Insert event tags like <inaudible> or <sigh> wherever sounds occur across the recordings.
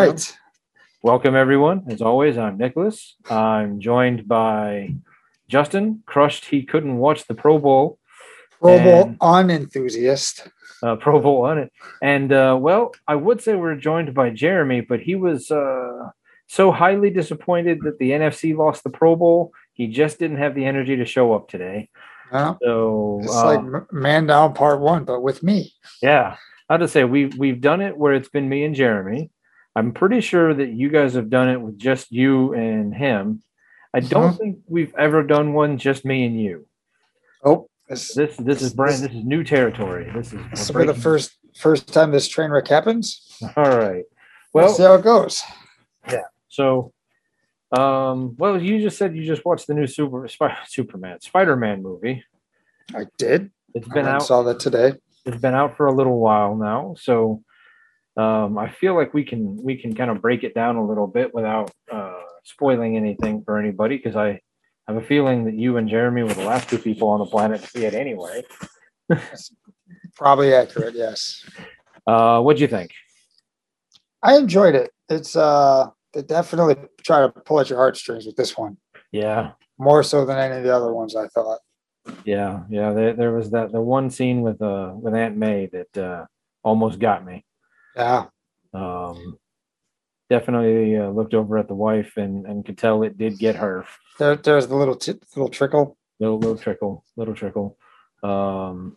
Right. All right. Welcome, everyone. As always, I'm Nicholas. I'm joined by Justin. Crushed he couldn't watch the Pro Bowl, Pro Bowl And- unenthusiast. uh, Pro Bowl on it. And, uh, well, I would say we're joined by Jeremy, but he was uh, so highly disappointed that the NFC lost the Pro Bowl. He just didn't have the energy to show up today. Yeah. So, It's uh, like Man Down Part One, but with me. Yeah, I have to say we've we've done it where it's been me and Jeremy. I'm pretty sure that you guys have done it with just you and him. I don't Mhm. think we've ever done one just me and you. Oh, this, This this is brand. This is new territory. This is this will be the first first time this train wreck happens. All right. We'll Well, see how it goes. Yeah. So, um, well, you just said you just watched the new Super Spy, <laughs> Superman Spider Man movie. I did. It's been and out. saw that today. it's been out for a little while now so um, i feel like we can we can kind of break it down a little bit without uh, spoiling anything for anybody because i have a feeling that you and jeremy were the last two people on the planet to see it anyway Probably accurate. Yes, uh, what'd you think I enjoyed it. It's uh, they definitely try to pull at your heartstrings with this one yeah more so than any of the other ones. I thought. yeah yeah there, there was that the one scene with uh with aunt may that uh almost got me Yeah, um definitely uh, looked over at the wife and and could tell it did get her there, there's the little t- little trickle. little little trickle little trickle um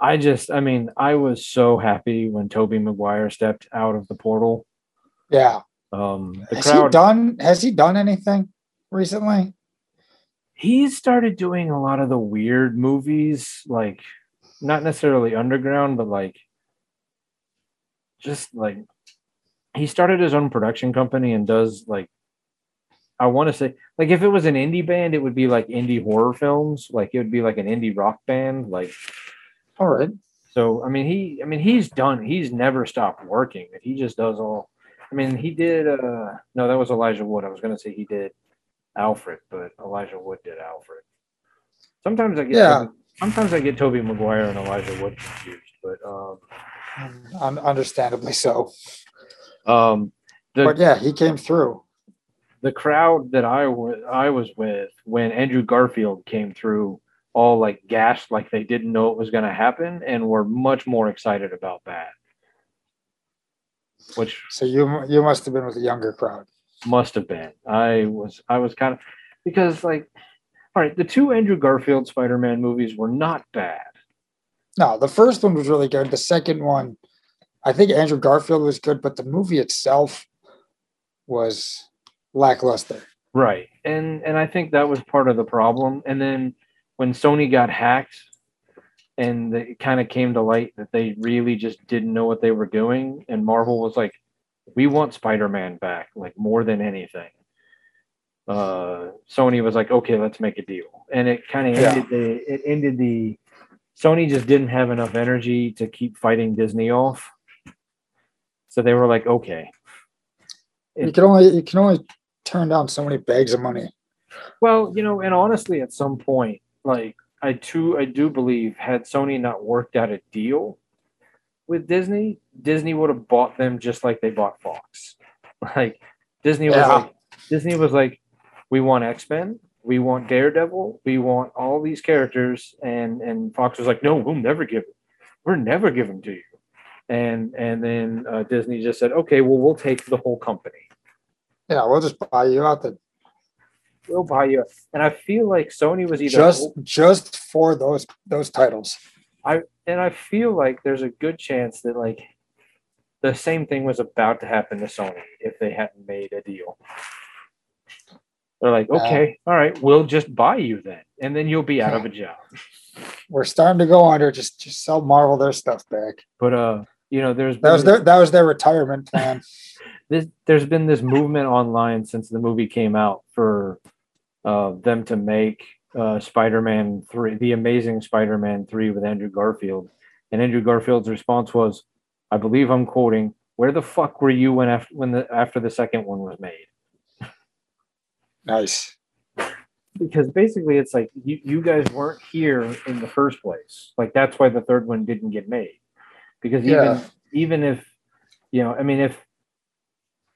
i just i mean i was so happy when tobey maguire stepped out of the portal Yeah. um the Has he crowd done? Has he done anything recently? he's started doing a lot of the weird movies like not necessarily underground but like just like he started his own production company and does like I want to say like if it was an indie band, it would be like indie horror films. Like it would be like an indie rock band. Like All right. So I mean, he I mean he's done. He's never stopped working. He just does all. I mean, he did. uh No, that was Elijah Wood. I was gonna say he did Alfred, but Elijah Wood did Alfred. Sometimes I get. Yeah. Tobey- sometimes I get Tobey Maguire and Elijah Wood confused, but um, Un- understandably so. um, the But yeah, he came through. the crowd that I was I was with when Andrew Garfield came through, all like gashed, like they didn't know it was going to happen, and were much more excited about that. Which So you you must have been with a younger crowd. must have been. I was I was kind of because like all right, the two Andrew Garfield Spider-Man movies were not bad. No, the first one was really good. The second one, I think Andrew Garfield was good, but the movie itself was lackluster. Right. And and I think that was part of the problem. And then when Sony got hacked and it kind of came to light that they really just didn't know what they were doing and Marvel was like we want Spider-Man back like more than anything. Uh Sony was like okay, let's make a deal. And it kind of Yeah. ended the it ended the Sony just didn't have enough energy to keep fighting Disney off. So they were like okay. You can only you can only turn down so many bags of money. Well, you know, and honestly, at some point, like I too, I do believe, had Sony not worked out a deal with Disney, Disney would have bought them just like they bought Fox. <laughs> Like Disney was Yeah. like, Disney was like, we want X Men, we want Daredevil, we want all these characters, and and Fox was like, no, we'll never give it. We're never give them to you. And and then uh, Disney just said, okay, well, we'll take the whole company. Yeah, we'll just buy you out the We'll buy you. And I feel like Sony was either just just for those those titles. I and I feel like there's a good chance that like the same thing was about to happen to Sony if they hadn't made a deal. They're like, Uh, okay, all right, we'll just buy you then, and then you'll be out of a <laughs> job. We're starting to go under. Just just sell Marvel their stuff back. But uh, you know, there's That was their that was their retirement plan. <laughs> this, there's been this movement online since the movie came out for uh, them to make uh, Spider-Man three, the Amazing Spider-Man three with Andrew Garfield, and Andrew Garfield's response was, I believe I'm quoting, "Where the fuck were you when after when the after the second one was made?" Nice. because basically it's like you, you guys weren't here in the first place like that's why the third one didn't get made because even Yeah. even if you know i mean if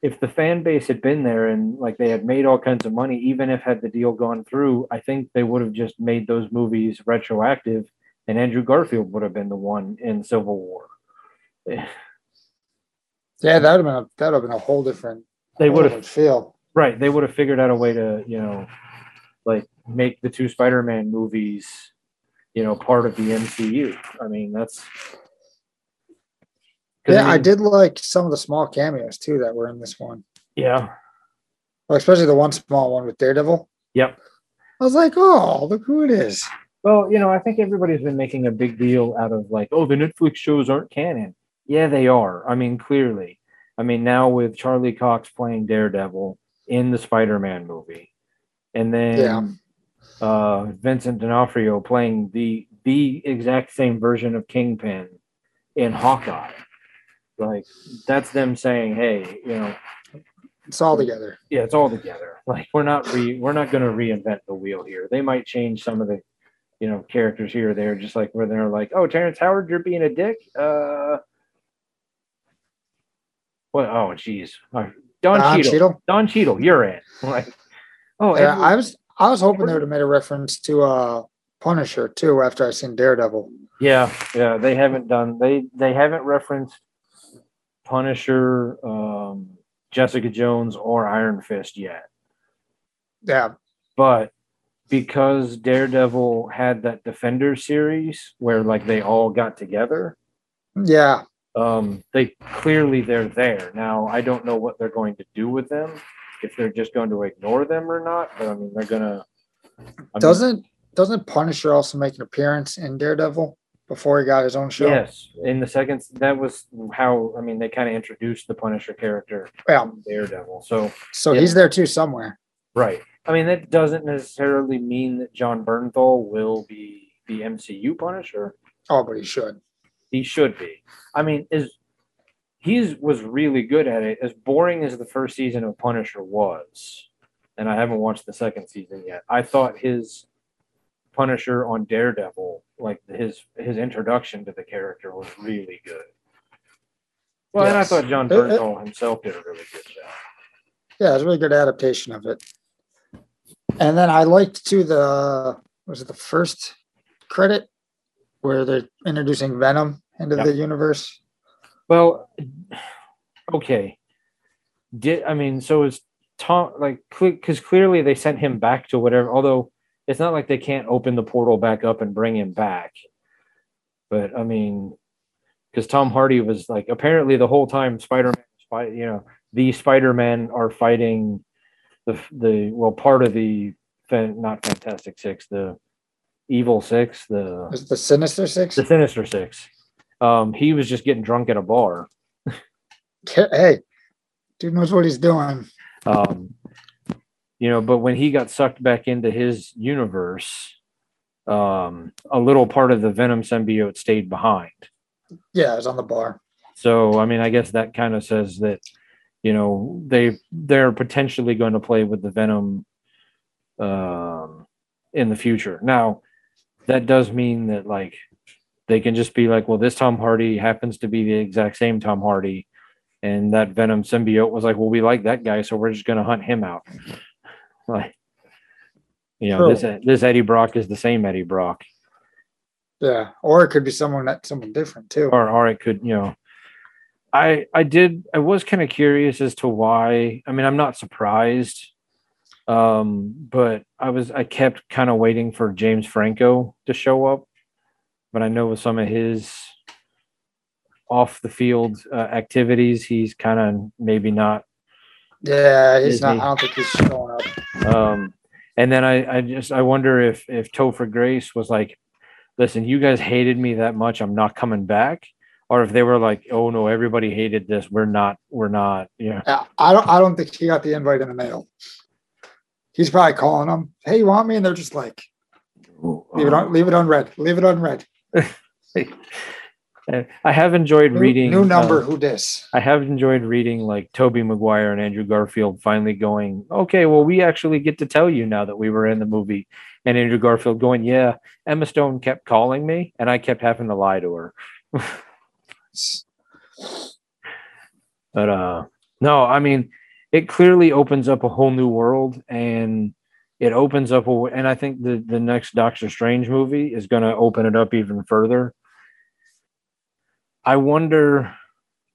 if the fan base had been there and like they had made all kinds of money even if had the deal gone through i think they would have just made those movies retroactive and andrew garfield would have been the one in civil war Yeah, that would have been a, that would have been a whole different. they would have different feel. Right. They would have figured out a way to, you know, like make the two Spider-Man movies, you know, part of the MCU. I mean, that's Yeah, I mean, did like some of the small cameos too that were in this one. Yeah. Well, especially the one small one with Daredevil. Yep. I was like, oh, look who it is. Well, you know, I think everybody's been making a big deal out of like, oh, the Netflix shows aren't canon. Yeah, they are. I mean, clearly. I mean, now with Charlie Cox playing Daredevil in the Spider-Man movie, and then Yeah. uh, Vincent D'Onofrio playing the the exact same version of Kingpin in Hawkeye. Like that's them saying, "Hey, you know, It's all together. yeah, it's all together. Like we're not re we're not going to reinvent the wheel here. They might change some of the, you know, characters here or there, just like where they're like, oh, Terrence Howard, you're being a dick. Uh, what? Oh, geez, Uh, Don, Don Cheadle. Cheadle? Don Cheadle, you're in. <laughs> Like, oh, Yeah, I was I was hoping they would have made a reference to uh Punisher too after I seen Daredevil. Yeah, yeah, they haven't done they they haven't referenced Punisher, um, Jessica Jones, or Iron Fist yet. Yeah, But because Daredevil had that Defender series where like they all got together, yeah. Um, they clearly they're there. Now I don't know what they're going to do with them, if they're just going to ignore them or not. But I mean they're gonna I Doesn't doesn't Punisher also make an appearance in Daredevil before he got his own show? Yes, in the second, that was how I mean they kind of introduced the Punisher character Yeah. in Daredevil. So So Yeah. he's there too somewhere. right, I mean that doesn't necessarily mean that Jon Bernthal will be the MCU Punisher. Oh, but he should. He should be. I mean, is he's was really good at it. As boring as the first season of Punisher was, and I haven't watched the second season yet. I thought his Punisher on Daredevil, like his his introduction to the character, was really good. Well, and I thought Jon It- it- Bernthal himself did a really good job. Yeah, it's a really good adaptation of it. And then I liked too the was it the first credit where they're introducing Venom into Yeah. the universe. Well, okay. Did I mean so is Tom like because clearly they sent him back to whatever. Although it's not like they can't open the portal back up and bring him back. But I mean, because Tom Hardy was like apparently the whole time Spider-Man, Spy, you know, the Spider-Man are fighting the the well part of the not Fantastic Six, the Evil Six, the the Sinister Six? the Sinister Six. Um, he was just getting drunk at a bar. Hey, dude knows what he's doing. Um, you know, but when he got sucked back into his universe, um, a little part of the Venom symbiote stayed behind. Yeah, it was on the bar. So, I mean, I guess that kind of says that, you know, they they're potentially going to play with the Venom um, in the future. Now, that does mean that like they can just be like, well, this Tom Hardy happens to be the exact same Tom Hardy, and that Venom symbiote was like, well, we like that guy, so we're just going to hunt him out. <laughs> Like, you know, this this Eddie Brock is the same Eddie Brock, Yeah, or it could be someone that someone different too. or or it could, you know. I I did I was kind of curious as to why. I mean, I'm not surprised. Um, but I was I kept kind of waiting for James Franco to show up. But I know with some of his off the field uh, activities, he's kind of maybe not Yeah, he's Disney. not. I don't think he's showing up. Um, and then I, I just I wonder if if Topher Grace was like, listen, you guys hated me that much, I'm not coming back, or if they were like, oh no, everybody hated this, we're not, we're not, yeah, I don't. I don't think he got the invite in the mail. He's probably calling them. Hey, you want me? And they're just like, leave it on. Leave it unread. Leave it unread. I have enjoyed New, reading new number. uh, who dis? I have enjoyed reading like Tobey Maguire and Andrew Garfield finally going, okay, well, we actually get to tell you now that we were in the movie. And Andrew Garfield going, yeah, Emma Stone kept calling me and I kept having to lie to her. <laughs> But uh no, I mean, it clearly opens up a whole new world and it opens up a, and I think the the next Doctor Strange movie is going to open it up even further. I wonder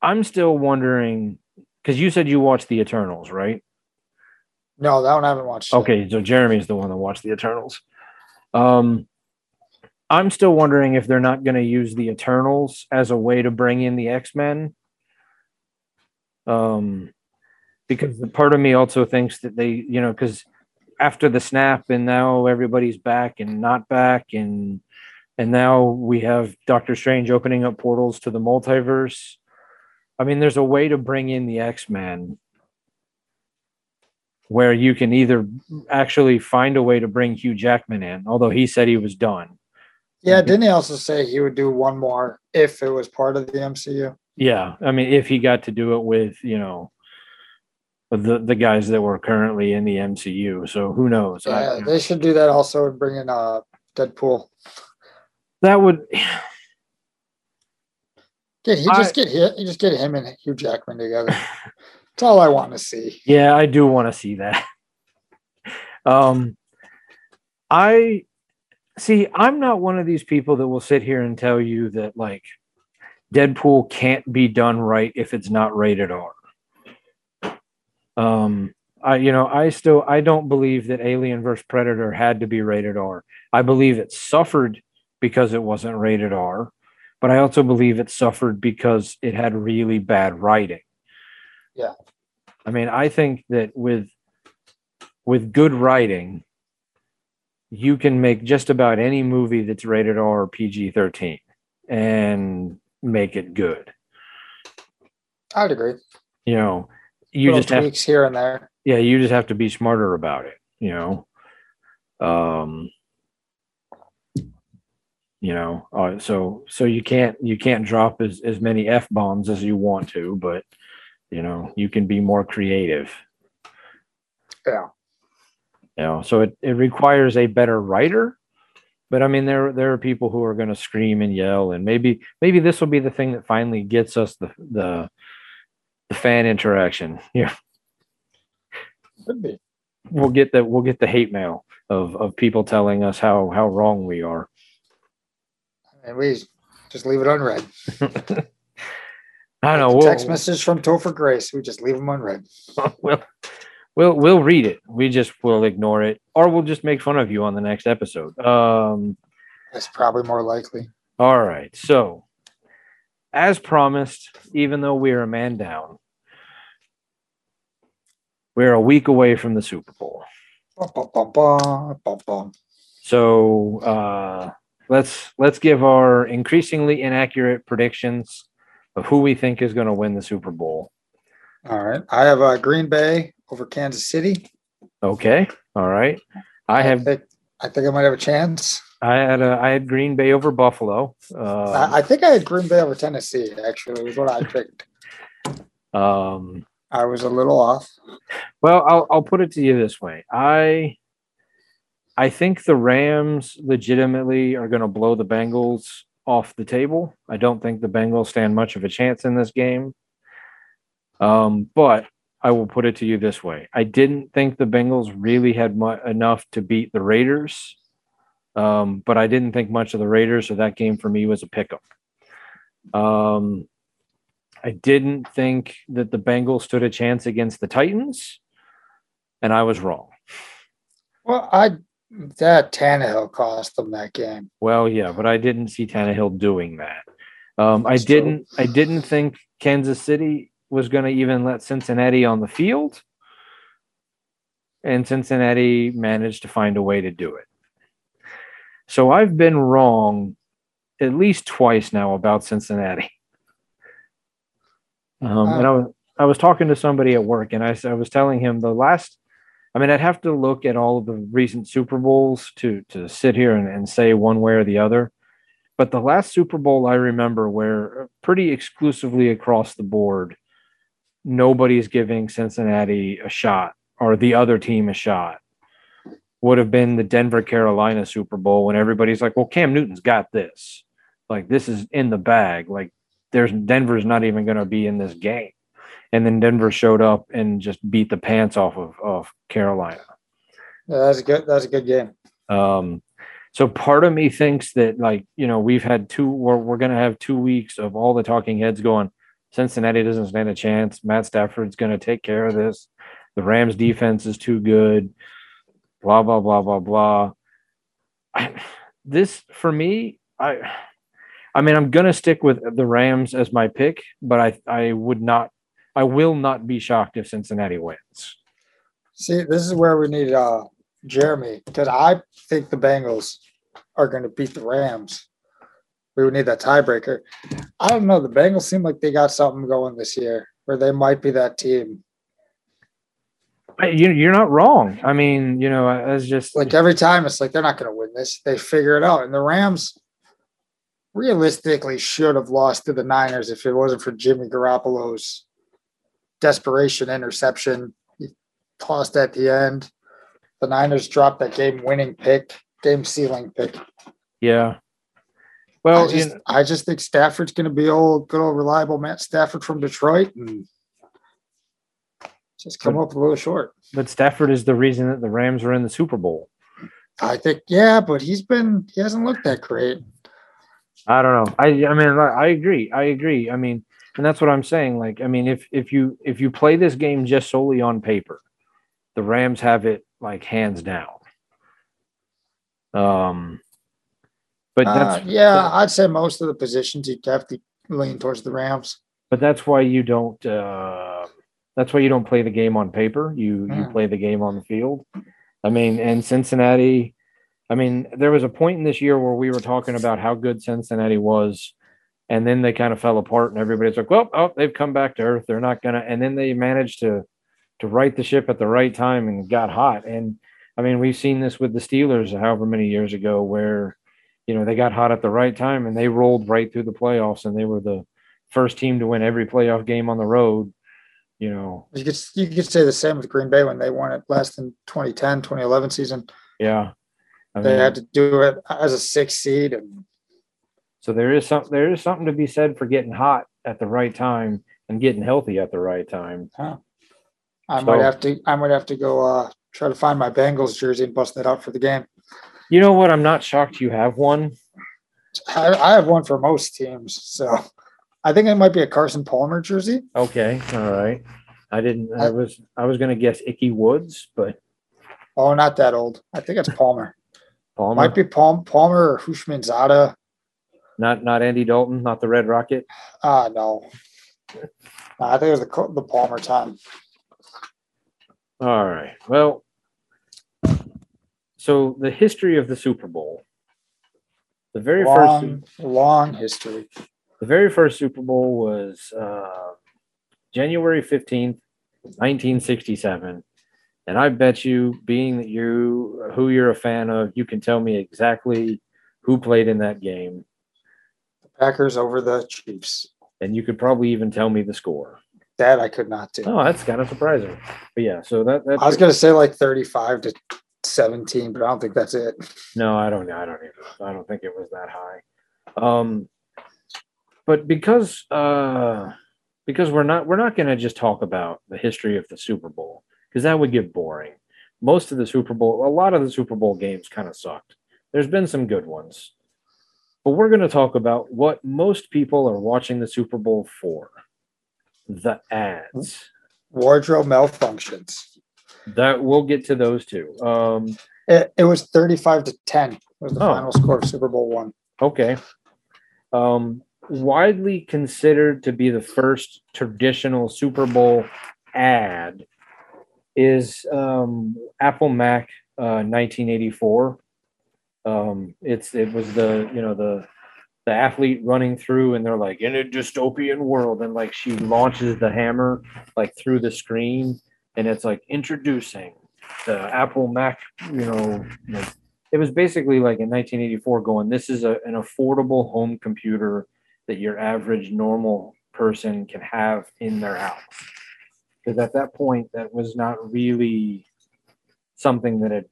I'm still wondering cuz you said you watched the Eternals, right? No, that one I haven't watched. yet. Okay, so Jeremy's the one that watched the Eternals. Um I'm still wondering if they're not going to use the Eternals as a way to bring in the X-Men. Um because the part of me also thinks that they, you know, because after the snap and now everybody's back and not back and and now we have Doctor Strange opening up portals to the multiverse. I mean, there's a way to bring in the X-Men where you can either actually find a way to bring Hugh Jackman in, although he said he was done. Yeah, didn't he also say he would do one more if it was part of the MCU? Yeah, I mean, if he got to do it with, you know, the the guys that were currently in the MCU, so who knows? I- Yeah, they should do that also and bring in uh Deadpool. that would, <sighs> Get he just get hit. You just get him and Hugh Jackman together. That's all I want to see. yeah, I do want to see that. <laughs> Um, I see. I'm not one of these people that will sit here and tell you that like Deadpool can't be done right if it's not rated R. Um, I you know I still I don't believe that Alien vs Predator had to be rated R. I believe it suffered because it wasn't rated R, but I also believe it suffered because it had really bad writing. Yeah. I mean, I think that with with good writing, you can make just about any movie that's rated R or PG 13 and make it good. I'd agree. You know, you just have tweaks here and there. yeah, you just have to be smarter about it, you know. Um you know, uh, so so you can't you can't drop as as many f bombs as you want to, but you know, you can be more creative. Yeah. You know, so it, it requires a better writer. But I mean, there there are people who are going to scream and yell, and maybe maybe this will be the thing that finally gets us the the, the fan interaction. <laughs> Yeah, Could be. we'll get the we'll get the hate mail of of people telling us how how wrong we are. And we just leave it unread. <laughs> I don't know. Text We'll, message from Topher Grace. We just leave them unread. <laughs> we'll we'll we'll read it. We just will ignore it, or we'll just make fun of you on the next episode. Um. That's probably more likely. All right. So, as promised, even though we're a man down, we're a week away from the Super Bowl. So, uh, let's let's give our increasingly inaccurate predictions of who we think is going to win the Super Bowl. All right. I have uh, Green Bay over Kansas City. Okay. All right. I have think, I think I might have a chance. I had a, I had Green Bay over Buffalo. Uh, I, I think I had Green Bay over Tennessee. Actually, was what I picked. um, I was a little off. Well, I'll I'll put it to you this way. I I think the Rams legitimately are going to blow the Bengals off the table. I don't think the Bengals stand much of a chance in this game. Um, but I will put it to you this way. I didn't think the Bengals really had mu- enough to beat the Raiders. Um, but I didn't think much of the Raiders, so that game for me was a pickup. Um, I didn't think that the Bengals stood a chance against the Titans, and I was wrong. Well, I that Tannehill cost them that game. Well, yeah, but I didn't see Tannehill doing that. Um, I didn't. I didn't think Kansas City was going to even let Cincinnati on the field. and Cincinnati managed to find a way to do it. So I've been wrong at least twice now about Cincinnati. Um, and I was I was talking to somebody at work, and I, I was telling him the last. I mean, I'd have to look at all of the recent Super Bowls to to sit here and, and say one way or the other. But the last Super Bowl I remember, where pretty exclusively across the board, nobody's giving Cincinnati a shot or the other team a shot, would have been the Denver Carolina Super Bowl when everybody's like, "Well, Cam Newton's got this. Like this is in the bag. Like there's Denver's not even going to be in this game." And then Denver showed up and just beat the pants off of, of Carolina. Yeah, that's a good. That's a good game. Um, so part of me thinks that like you know we've had two. We're we're going to have two weeks of all the talking heads going. Cincinnati doesn't stand a chance. Matt Stafford's going to take care of this. The Rams defense is too good. Blah blah blah blah blah. This for me, I, I mean, I'm gonna stick with the Rams as my pick, but I I would not, I will not be shocked if Cincinnati wins. See, this is where we need uh Jeremy because I think the Bengals are going to beat the Rams. We would need that tiebreaker. I don't know. The Bengals seem like they got something going this year, where they might be that team. You, you're not wrong. I mean, you know, as just Like every time, it's like they're not going to win this. They figure it out, and the Rams realistically should have lost to the Niners if it wasn't for Jimmy Garoppolo's desperation interception. He tossed at the end. The Niners dropped that game-winning pick, game-sealing pick. yeah. I Well, just, you know, I just think Stafford's going to be old, good old reliable Matt Stafford from Detroit, and just come up a little short. but Stafford is the reason that the Rams are in the Super Bowl. I think, yeah, but he's been he hasn't looked that great. I don't know. I I mean, I agree. I agree. I mean, and that's what I'm saying. Like, I mean, if if you if you play this game just solely on paper, the Rams have it like hands down. Um, but Uh, that's yeah, I'd say most of the positions you'd have to lean towards the Rams. but that's why you don't. Uh, that's why you don't play the game on paper. You you Hmm. play the game on the field. I mean, and Cincinnati. I mean, there was a point in this year where we were talking about how good Cincinnati was, and then they kind of fell apart, and everybody's like, "Well, oh, they've come back to earth. They're not gonna." And then they managed to to right the ship at the right time and got hot. And I mean, we've seen this with the Steelers, however many years ago, where you know they got hot at the right time and they rolled right through the playoffs, and they were the first team to win every playoff game on the road. You know, You could you could say the same with Green Bay when they won it last in 2010, 2011 season. yeah. I They had to do it as a six seed, and So there is some there is something to be said for getting hot at the right time and getting healthy at the right time. huh, I So- might have to I might have to go uh, try to find my Bengals jersey and bust that out for the game. You know what? I'm not shocked you have one. I, I have one for most teams, so I think it might be a Carson Palmer jersey. Okay, all right. I didn't. I was I was gonna guess Ickey Woods, but Oh, not that old. I think it's Palmer. Palmer, Might be Palm, Palmer or Houshmandzadeh. not not Andy Dalton, not the Red Rocket. Ah, no. No, I think it was the the Palmer time. All right. Well, so the history of the Super Bowl. The very first Long, long history. The very first Super Bowl was uh, January 15th, 1967. And I bet you, being that you who you're a fan of, you can tell me exactly who played in that game. Packers over the Chiefs. And you could probably even tell me the score. That I could not do. Oh, that's kind of surprising. But yeah, so that that's I was gonna say like 35 to 17, but I don't think that's it. No, I don't. Know. I don't even. I don't think it was that high. Um, but because uh, because we're not we're not going to just talk about the history of the Super Bowl because that would get boring. Most of the Super Bowl, a lot of the Super Bowl games kind of sucked. There's been some good ones, but we're going to talk about what most people are watching the Super Bowl for: the ads. Wardrobe malfunctions. That we'll get to those too. Um, It, it was 35 to 10 was the Oh. final score of Super Bowl one. Okay. Um, widely considered to be the first traditional Super Bowl ad is um, Apple Mac uh, 1984. Um, it's it was the you know the the athlete running through and they're like in a dystopian world and like she launches the hammer like through the screen and it's like introducing the Apple Mac. You know, you know it was basically like in 1984 going this is a, an affordable home computer that your average normal person can have in their house because at that point that was not really something that had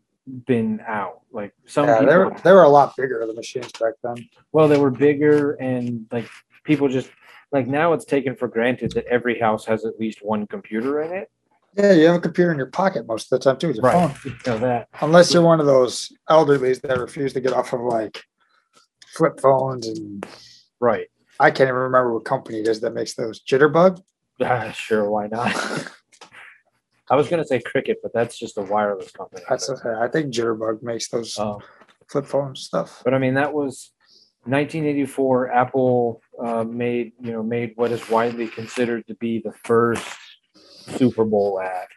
been out like some Yeah, people, they were they were a lot bigger the machines back then. well they were bigger and like people just like now it's taken for granted that every house has at least one computer in it Yeah, you have a computer in your pocket most of the time too. With your right phone. you know that Unless you're one of those elderlies that refuse to get off of like flip phones and right I can't even remember what company it is that makes those jitterbug. <laughs> Ah, sure why not <laughs> i was going to say cricket but that's just a wireless company That's I think jitterbug makes those um, flip phone stuff. But I mean, that was 1984. Apple uh, made you know made what is widely considered to be the first Super Bowl ad.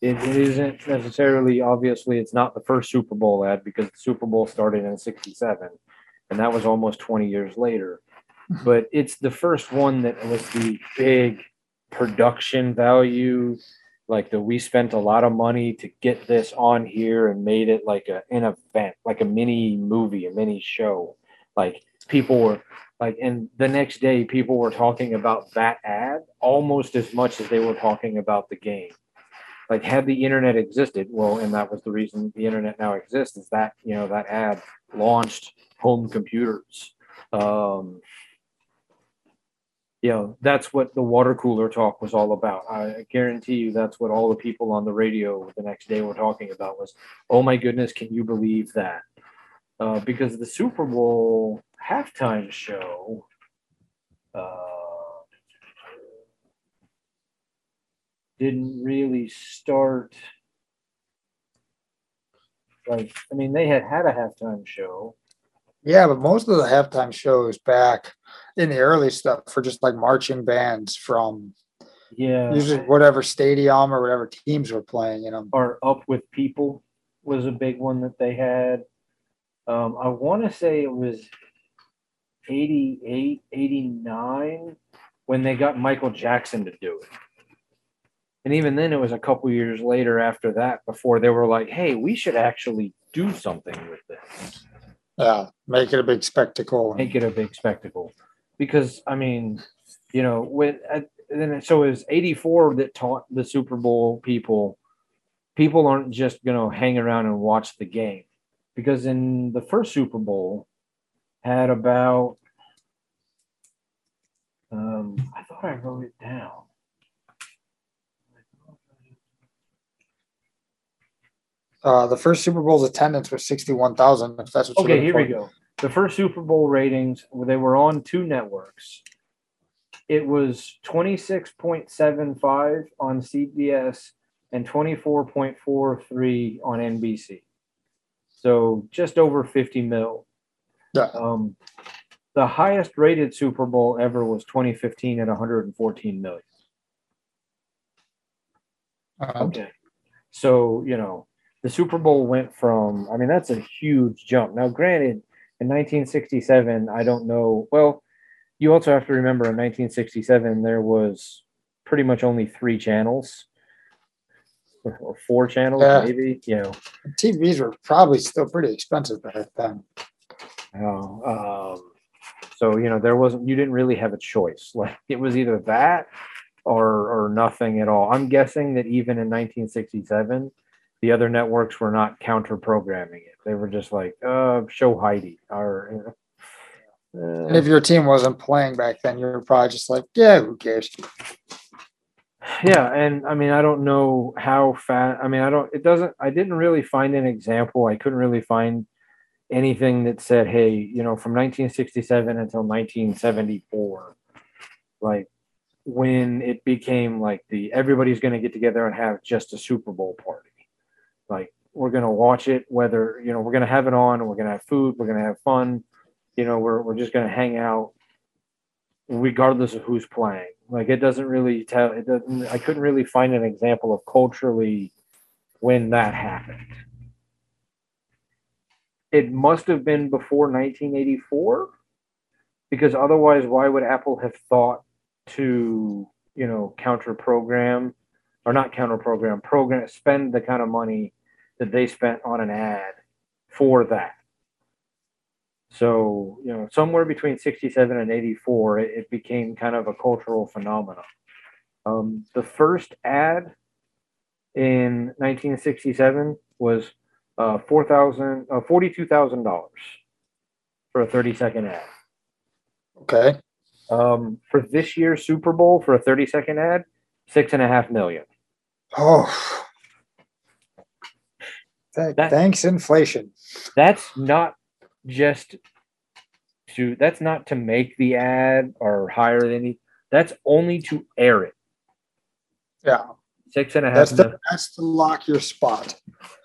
It, it isn't necessarily obviously it's not the first Super Bowl ad because the Super Bowl started in '67, and that was almost 20 years later. <laughs> But it's the first one that was the big production value. Like the we spent a lot of money to get this on here and made it like a an event like a mini movie a mini show. Like people were like and the next day people were talking about that ad almost as much as they were talking about the game. Like had the internet existed well and that was the reason the internet now exists is that you know that ad launched home computers. Um you know that's what the water cooler talk was all about. I guarantee you that's what all the people on the radio the next day were talking about was oh my goodness can you believe that? Uh, because the super bowl halftime show uh, didn't really start like i mean they had had a halftime show Yeah, but most of the halftime shows back in the early stuff for just like marching bands from yeah. usually whatever stadium or whatever teams were playing you know. or up with people was a big one that they had. Um, i want to say it was 88 89 when they got michael jackson to do it. And even then it was a couple years later after that before they were like hey we should actually do something with this Yeah, make it a big spectacle. make it a big spectacle. Because i mean you know when uh, then so it was 84 that taught the super bowl people people aren't just going to hang around and watch the game. Because in the first super bowl had about um i thought i wrote it down Uh, the first Super Bowl's attendance was sixty-one thousand. If that's what. okay here we go the first super bowl ratings they were on two networks it was 26.75 on cbs and 24.43 on nbc so just over 50 mil Yeah. um, the highest rated super bowl ever was 2015 at 114 million Uh, Okay. So, you know, the Super Bowl went from, I mean, that's a huge jump. Now, granted, in 1967, I don't know. Well, you also have to remember in 1967, there was pretty much only three channels or, four channels, Yeah. maybe, you know. TVs were probably still pretty expensive back then. Oh, um, so you know there wasn't you didn't really have a choice. <laughs> Like it was either that or or nothing at all. I'm guessing that even in 1967, the other networks were not counter programming it. They were just like, uh, show Heidi or. Uh, if your team wasn't playing back then, you're probably just like, yeah, who cares? yeah, and I mean I don't know how fast. I mean I don't. It doesn't. I didn't really find an example. I couldn't really find anything that said, hey, you know, from 1967 until 1974, like when it became like the everybody's going to get together and have just a Super Bowl party. Like we're to watch it, whether, you know, we're to have it on we're to have food, we're to have fun. You know, we're, we're just to hang out regardless of who's playing. Like it doesn't really tell, it doesn't, I couldn't really find an example of culturally when that happened. It must have been before 1984 because otherwise why would Apple have thought to, you know, counter program or not counter program, program spend the kind of money that they spent on an ad for that. So, you know, somewhere between 67 and 84, it, it became kind of a cultural phenomenon. Um, the first ad in 1967 was uh, four thousand, uh, forty-two thousand dollars for a thirty-second ad. Okay. Um, for this year's Super Bowl for a thirty-second ad, six and a half million. Oh. Th- That- thanks, inflation. That's not just to. That's not to make the ad or hire any. That's only to air it. Yeah. Six and a half. That's the that's to lock your spot.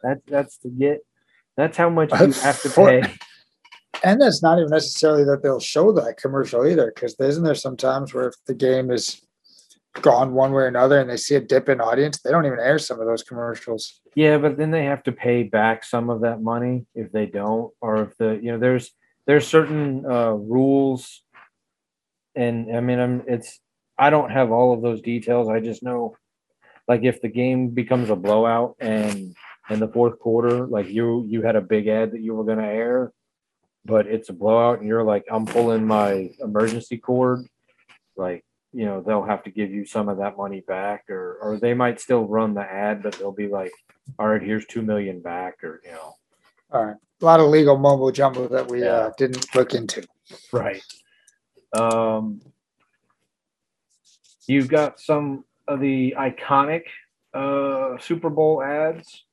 That's that's to get. That's how much you have to pay. And that's not even necessarily that they'll show that commercial either, because isn't there some times where if the game is gone one way or another and they see a dip in audience, they don't even air some of those commercials. Yeah, but then they have to pay back some of that money if they don't, or if the you know there's there's certain uh, rules, and I mean I'm it's I don't have all of those details. I just know, like if the game becomes a blowout and in the fourth quarter, like you you had a big ad that you were going to air, but it's a blowout and you're like I'm pulling my emergency cord, like you know they'll have to give you some of that money back, or or they might still run the ad, but they'll be like all right, here's two million back, or you know, All right. A lot of legal mumbo jumbo that we Yeah. uh, didn't look into. right. Um, you've got some of the iconic uh, Super Bowl ads.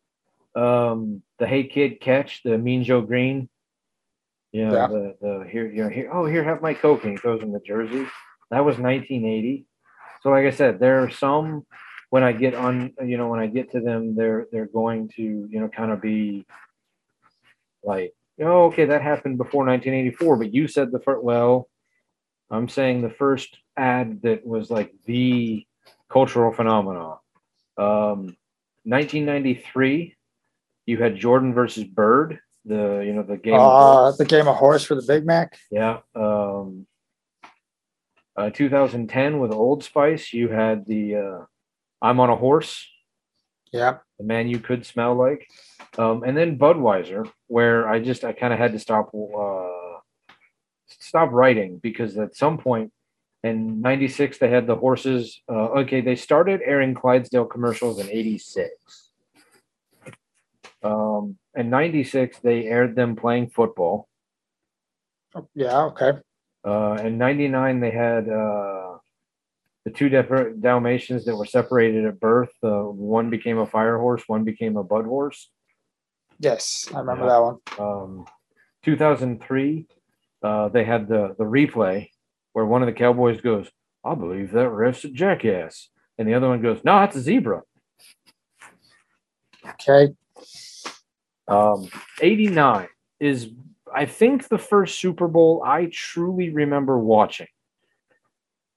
Um, the Hey Kid catch, the Mean Joe Greene. You know, Yeah. the the here, you know, here, oh, here, have my Coke, and he throws in the jersey. That was 1980. So, like I said, there are some when I get on, you know, when I get to them, they're they're going to, you know, kind of be like, oh, okay, that happened before 1984, but you said the first. Well, I'm saying the first ad that was like the cultural phenomenon. Um, 1993, you had Jordan versus Bird, the you know the game. of Uh, horse. the game of horse for the Big Mac. Yeah. Um, uh, 2010 with Old Spice, you had the uh, I'm on a horse, Yeah. the man you could smell like. Um, and then Budweiser, where I just I kind of had to stop uh, stop writing because at some point in '96 they had the horses. Uh, okay, they started airing Clydesdale commercials in '86. Um, in '96 they aired them playing football. Yeah. Okay. Uh, in '99 they had uh, the two different Dalmatians that were separated at birth. Uh, one became a fire horse, one became a bud horse. Yes, I remember that one. um, 2003, uh, they had the the replay where one of the Cowboys goes, "I believe that ref's a jackass," and the other one goes, "No, it's a zebra." Okay. Um, 89 is, I think, the first Super Bowl I truly remember watching.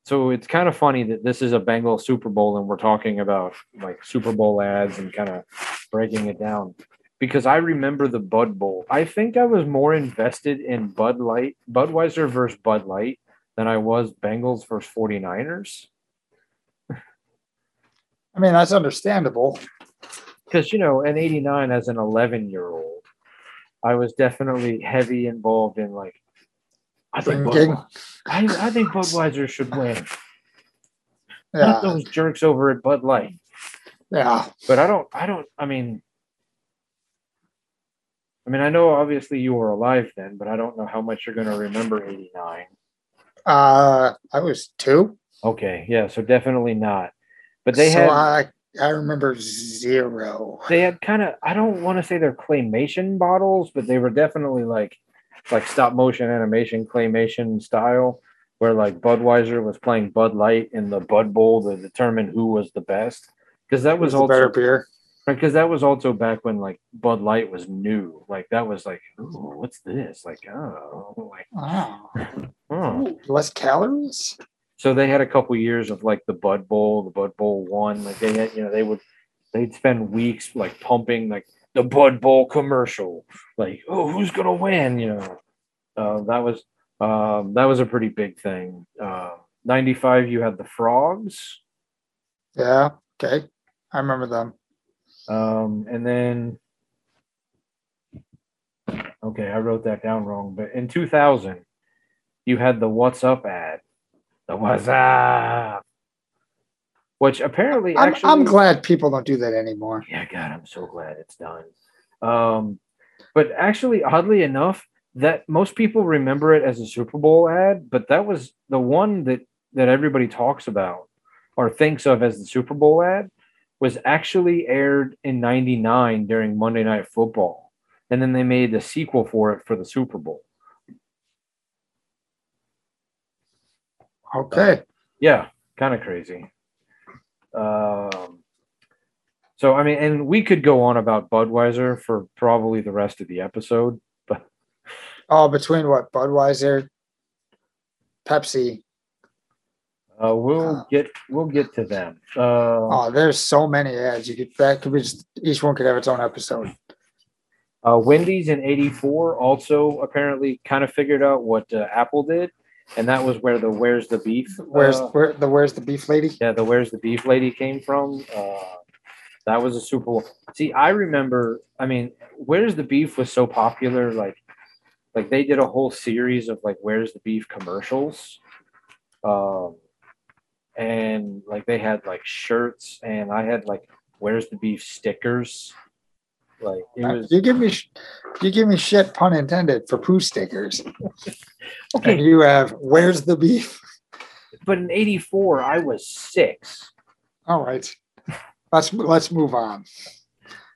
So it's kind of funny that this is a Bengal Super Bowl and we're talking about like Super Bowl ads and kind of breaking it down because I remember the Bud Bowl. I think I was more invested in Bud Light, Budweiser versus Bud Light than I was Bengals versus 49ers. I mean, that's understandable. because you know, in '89, as an 11 year old, I was definitely heavy involved in like, I think Budweiser, I, I think Budweiser should win, not Yeah. those jerks over at Bud Light. Yeah. But I don't, I don't, I mean, I mean, I know obviously you were alive then, but I don't know how much you're going to remember '89. Uh, I was two. Okay, yeah, so definitely not. But they so had. I I remember zero. they had kind of I don't want to say they're claymation bottles, but they were definitely like like stop motion animation claymation style, where like Budweiser was playing Bud Light in the Bud Bowl to determine who was the best. Because that was was the better also beer. because that was also back when like Bud Light was new. Like that was like, what's this? Like oh, like Wow. oh. Less calories. So they had a couple years of like the Bud Bowl, the Bud Bowl one. Like they had, you know, they would they'd spend weeks like pumping like the Bud Bowl commercial, like oh who's gonna win, you know. Uh, that was um, that was a pretty big thing. Uh, 95, you had the frogs. Yeah. Okay. I remember them. Um, and then, okay, I wrote that down wrong, but in 2000, you had the What's Up ad. The What's Up. Which apparently, I'm, actually, I'm glad people don't do that anymore. yeah, God, I'm so glad it's done. Um, but actually, oddly enough, that most people remember it as a Super Bowl ad, but that was the one that that everybody talks about or thinks of as the Super Bowl ad was actually aired in 99 during Monday Night Football. And then they made the sequel for it for the Super Bowl. Okay. Yeah, kind of crazy. Um, so, I mean, and we could go on about Budweiser for probably the rest of the episode. But <laughs> oh, between what? Budweiser, Pepsi. Uh, we'll Uh. get we'll get to them. Uh, Oh, there's so many ads. You could that could be just each one could have its own episode. Uh, Wendy's in '84 also apparently kind of figured out what uh, Apple did, and that was where the "Where's the Beef?" Where's uh, where the where's the beef lady? yeah, the "Where's the Beef" lady came from. Uh, that was a Super Bowl. See, I remember. I mean, "Where's the Beef" was so popular. Like, like they did a whole series of like "Where's the Beef" commercials. Um, and like they had like shirts, and I had like "Where's the Beef" stickers. Like it was You give me sh- you give me shit pun intended for poo stickers. <laughs> okay. And you have where's the beef? but in 84 i was six All right. Let's let's move on.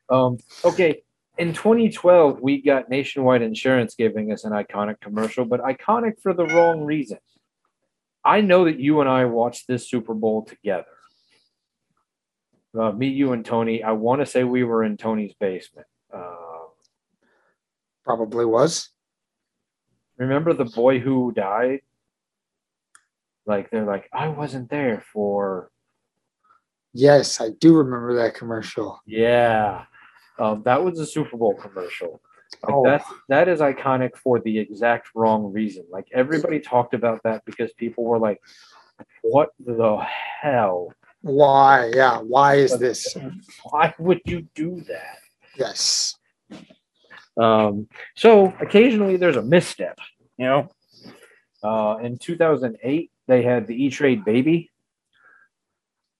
um okay in 2012 we got nationwide insurance giving us an iconic commercial but iconic for the wrong reasons i know that you and i watched this super bowl together uh, me you and tony i want to say we were in tony's basement uh, Probably was. remember the boy who died like they're like i wasn't there for Yes, I do remember that commercial. Yeah, um, that was a Super Bowl commercial. Like Oh. that's that is iconic for the exact wrong reason. Like everybody talked about that because people were like, "What the hell? Why? Yeah. Why is this? Why would you do that?" Yes. Um, so occasionally there's a misstep, you know. Uh, in 2008, they had the E Trade Baby.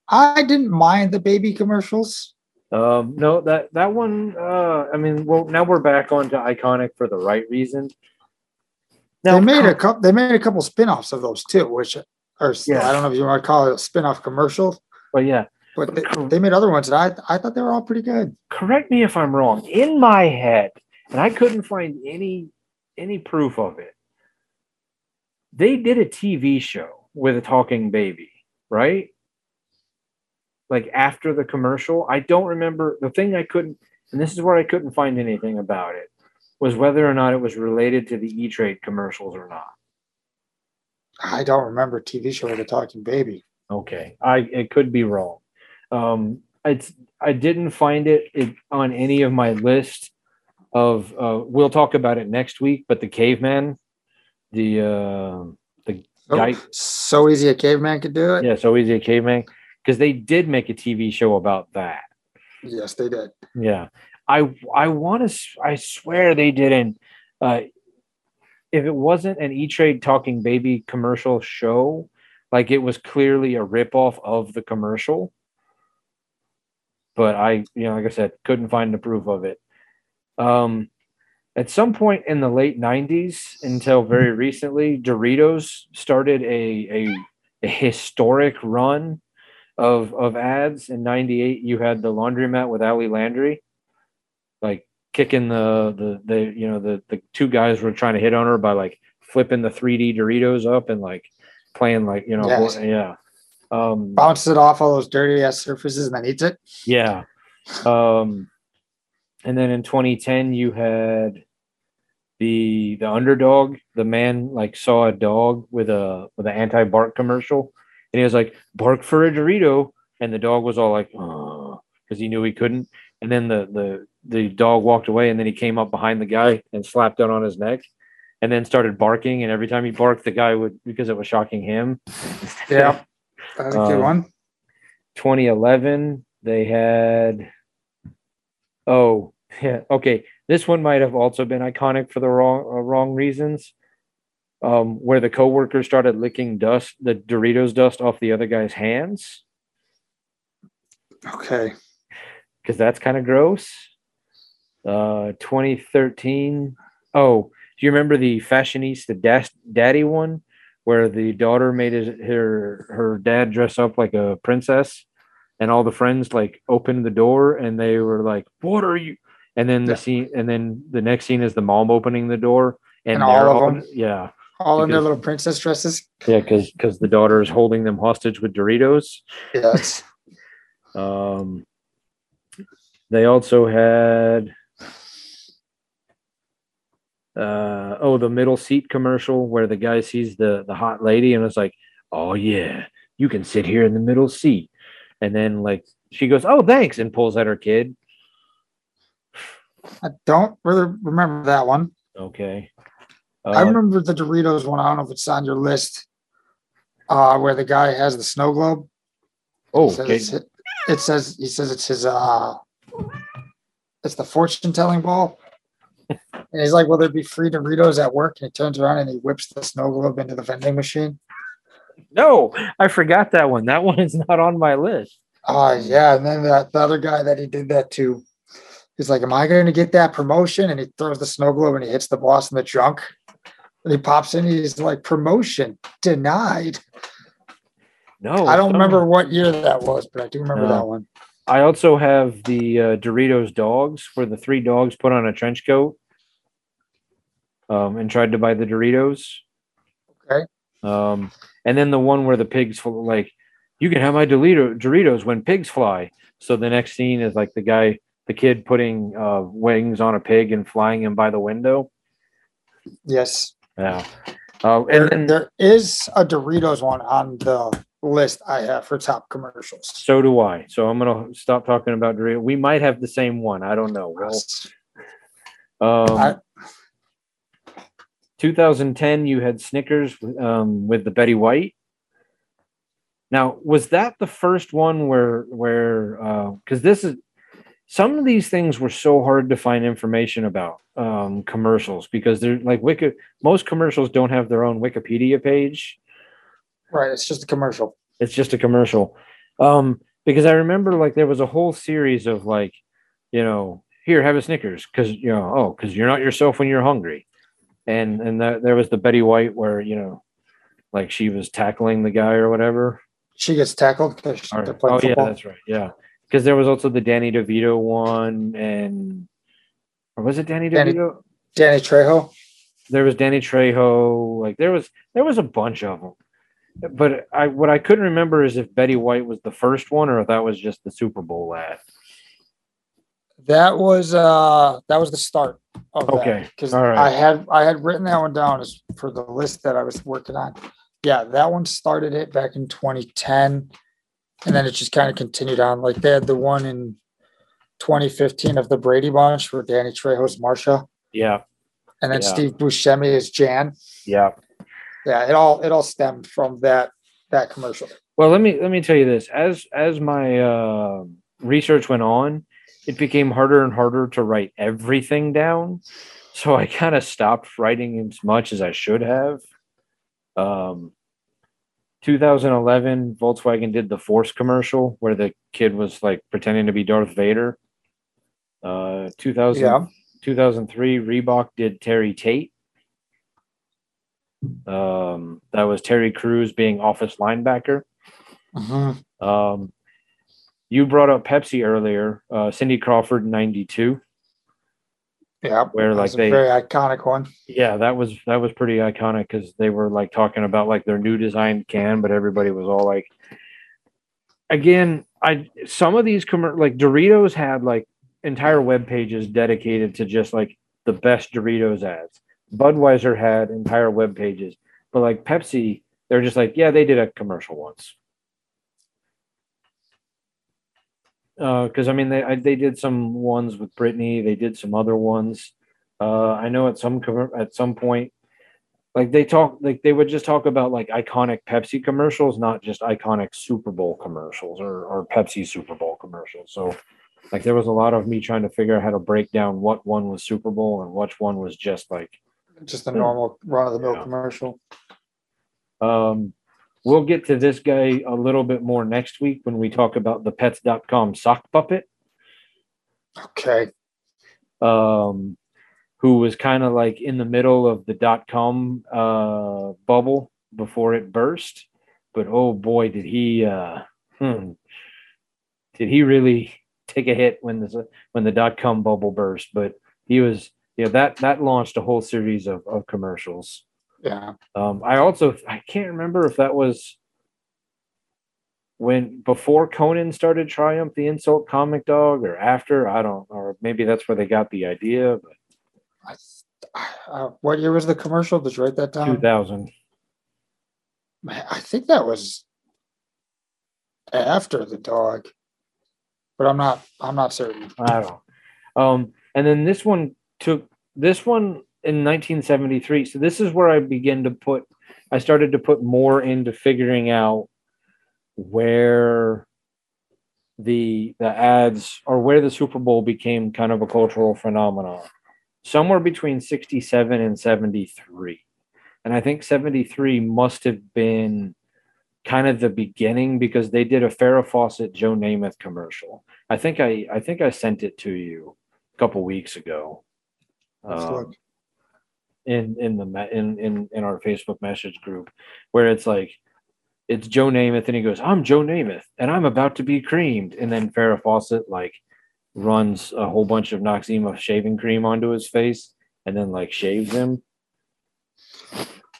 I didn't mind the baby commercials. Um, no, that that one. Uh, I mean, well, now we're back onto iconic for the right reason. they made a couple. They made a couple spin-offs of those too, which or Yeah. I don't know if you want to call it a spin-off commercial, but yeah, but they, they made other ones, and I I thought they were all pretty good. correct me if I'm wrong. In my head, and I couldn't find any any proof of it. They did a TV show with a talking baby, right? Like after the commercial, I don't remember the thing I couldn't, and this is where I couldn't find anything about it, was whether or not it was related to the E Trade commercials or not. I don't remember TV show with a talking baby. Okay, I it could be wrong. Um, it's I didn't find it, it on any of my list of. Uh, we'll talk about it next week. But the caveman, the uh, the Oh, Guy- so easy a caveman could do it. yeah, so easy a caveman because they did make a TV show about that. Yes, they did. Yeah, I I want to. I swear they didn't. Uh, if it wasn't an E Trade Talking Baby commercial show, like it was clearly a ripoff of the commercial. But I, you know, like I said, couldn't find the proof of it. Um, at some point in the late '90s, until very recently, Doritos started a a, a historic run of of ads. In '98, you had the laundromat with Ali Landry, like kicking the the the you know the the two guys were trying to hit on her by like flipping the 3D Doritos up and like playing like you know Yes. yeah um Bounces it off all those dirty ass surfaces and then eats it. yeah um and then in 2010 you had the the underdog the man like saw a dog with a with an anti-bark commercial and he was like bark for a dorito and the dog was all like oh because he knew he couldn't. And then the the the dog walked away, and then he came up behind the guy and slapped down on his neck, and then started barking. And every time he barked, the guy would because it was shocking him. Yeah. <laughs> That's a good Um, one. 2011 they had oh yeah okay this one might have also been iconic for the wrong uh, wrong reasons um where the coworker started licking dust the doritos dust off the other guy's hands Okay. because that's kind of gross uh 2013 oh do you remember the fashionista das- daddy one where the daughter made his, her her dad dress up like a princess and all the friends like opened the door and they were like what are you and then the Yeah. scene and then the next scene is the mom opening the door and, And all of them? yeah All in their little princess dresses. yeah because because the daughter is holding them hostage with doritos Yes. um, they also had uh, oh the middle seat commercial where the guy sees the the hot lady and it's like, oh yeah, you can sit here in the middle seat, and then like she goes, oh thanks, and pulls at her kid. I don't really remember that one. Okay, I Uh, remember the Doritos one. I don't know if it's on your list. Uh, where the guy has the snow globe. oh It says, okay. it's- it says he says it's his uh it's the fortune telling ball. And he's like, Will there be free Doritos at work? And he turns around and he whips the snow globe into the vending machine. No, I forgot that one. That one is not on my list. Oh yeah, and then that the other guy that he did that to, he's like, "Am I going to get that promotion?" And he throws the snow globe and he hits the boss in the trunk. And he pops in. He's like, "Promotion denied." No, I don't remember what year that was, but I do remember No. that one. I also have the uh, Doritos dogs, where the three dogs put on a trench coat um, and tried to buy the Doritos. Okay. Um, and then the one where the pigs fl- like, you can have my Dorito- Doritos when pigs fly. So the next scene is like the guy, the kid putting uh, wings on a pig and flying him by the window. Yes, Yeah. Uh, and then there is a Doritos one on the list I have for top commercials. so do I. So I'm gonna stop talking about Doritos. We might have the same one. I don't know. Well, Um, I- 2010, you had Snickers um, with the Betty White. Now, was that the first one where where because this is some of these things were so hard to find information about um, commercials because they're like wiki most commercials don't have their own Wikipedia page. Right, it's just a commercial. It's just a commercial. Um, because I remember like there was a whole series of like, you know, here have a Snickers because you know, oh, because you're not yourself when you're hungry, and and that, there was the Betty White where you know, like she was tackling the guy or whatever. She gets tackled because they're playing oh yeah, that's right. Yeah, because there was also the Danny DeVito one, and or was it Danny Danny- DeVito? Danny Trejo. there was Danny Trejo, like there was there was a bunch of them. But I what I couldn't remember is if Betty White was the first one or if that was just the Super Bowl ad. That was uh that was the start of Okay, Because right. I had I had written that one down as for the list that I was working on. Yeah, that one started it back in 2010. And then it just kind of continued on. Like they had the one in 2015 of the Brady Bunch where Danny Trejo's Marsha. Yeah, And then Yeah. Steve Buscemi is Jan. yeah. Yeah, it all it all stemmed from that that commercial. Well, let me let me tell you this. As as my uh, research went on, it became harder and harder to write everything down. So I kind of stopped writing as much as I should have. Um, 2011, Volkswagen did the Force commercial where the kid was like pretending to be Darth Vader. Uh, 2000, Yeah. 2003, Reebok did Terry Tate. Um, that was Terry Crews being office linebacker. Mhm. Um, you brought up Pepsi earlier, uh, Cindy Crawford, 92. Yeah. Where, like, they- very iconic one. Yeah, that was that was pretty iconic because they were like talking about like their new design can, but everybody was all like, again, I some of these commer like Doritos had like entire web pages dedicated to just like the best Doritos ads. Budweiser had entire web pages, but like Pepsi, they're just like, yeah, they did a commercial once. Because I mean they I, they did some ones with Britney. They did some other ones. Uh, I know at some at some point, like they talk like they would just talk about like iconic Pepsi commercials, not just iconic Super Bowl commercials or or Pepsi Super Bowl commercials. So like there was a lot of me trying to figure out how to break down what one was Super Bowl and which one was just like Just a normal run of the mill commercial. Um, we'll get to this guy a little bit more next week when we talk about the pets.com sock puppet, Okay. um, who was kind of like in the middle of the dot com uh, bubble before it burst. But oh boy, did he uh, hmm, did he really take a hit when the when the dot com bubble burst? But he was yeah that that launched a whole series of, of commercials. Yeah. Um, I also I can't remember if that was when before Conan started Triumph the Insult Comic Dog or after I don't or maybe that's where they got the idea. But I, uh, what year was the commercial? Did you write that down? 2000. Man, I think that was after the dog, but I'm not. I'm not certain. I don't. Um, and then this one took this one in 1973. So this is where I begin to put. I started to put more into figuring out where the the ads or where the Super Bowl became kind of a cultural phenomenon. Somewhere between 67 and 73. And I think 73 must have been kind of the beginning because they did a Farrah Fawcett Joe Namath commercial. I think I I think I sent it to you a couple weeks ago. Um. In in the in in in our Facebook message group where it's like it's Joe Namath and he goes, "I'm Joe Namath and I'm about to be creamed," and then Farrah Fawcett like runs a whole bunch of Noxzema shaving cream onto his face and then like shaves him.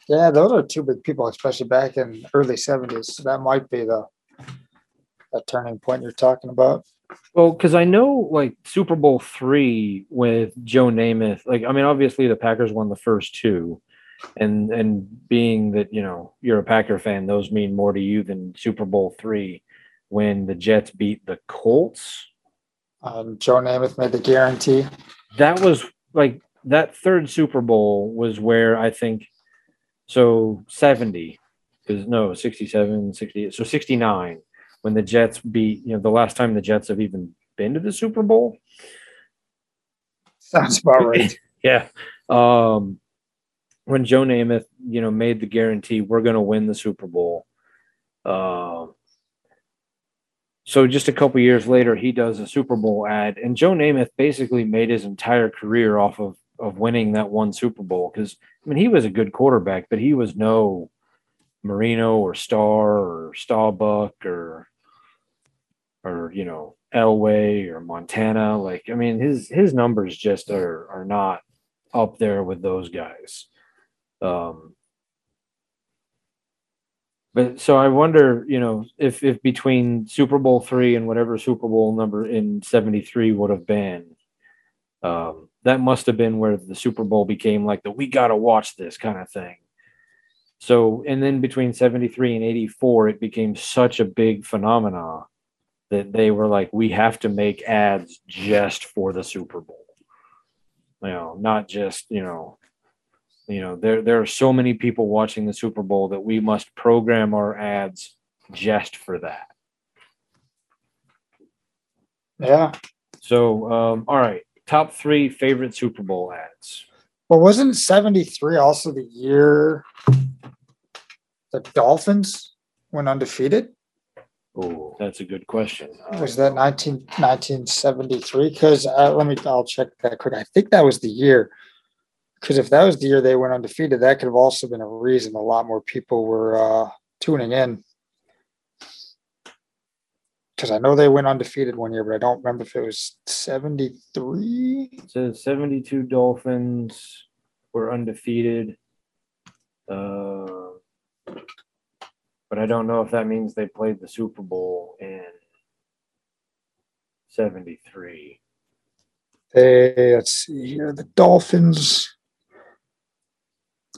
Yeah, those are two big people, especially back in early '70s. So that might be the that turning point you're talking about. Well, because I know like Super Bowl three with Joe Namath, like I mean, obviously the Packers won the first two, and and being that you know you're a Packer fan, those mean more to you than Super Bowl three when the Jets beat the Colts. Um, Joe Namath made the guarantee. That was like that third Super Bowl was where I think so 70 because no 67 60 so 69 when the Jets beat you know the last time the Jets have even been to the Super Bowl Sounds about right. <laughs> Yeah. Um, when Joe Namath, you know, made the guarantee, we're going to win the Super Bowl. Um, so just a couple years later, he does a Super Bowl ad, and Joe Namath basically made his entire career off of of winning that one Super Bowl. Because I mean, he was a good quarterback, but he was no Marino or Starr or Staubach or or you know Elway or Montana. Like, I mean, his his numbers just are are not up there with those guys. Um, but so I wonder, you know, if if between Super Bowl three and whatever Super Bowl number in '73 would have been, um, that must have been where the Super Bowl became like the we gotta watch this kind of thing. So, and then between '73 and '84, it became such a big phenomenon that they were like, we have to make ads just for the Super Bowl. You know, not just, you know, you know, there there are so many people watching the Super Bowl that we must program our ads just for that. Yeah. So, um, all right, top three favorite Super Bowl ads. Well, wasn't 73 also the year the Dolphins went undefeated? Oh, that's a good question. Was that 19, 1973? Because uh, let me, I'll check that quick. I think that was the year. Because if that was the year they went undefeated, that could have also been a reason a lot more people were uh, tuning in. Because I know they went undefeated one year, but I don't remember if it was 73. It says 72 Dolphins were undefeated. Uh, but I don't know if that means they played the Super Bowl in 73. They, let's see here. The Dolphins.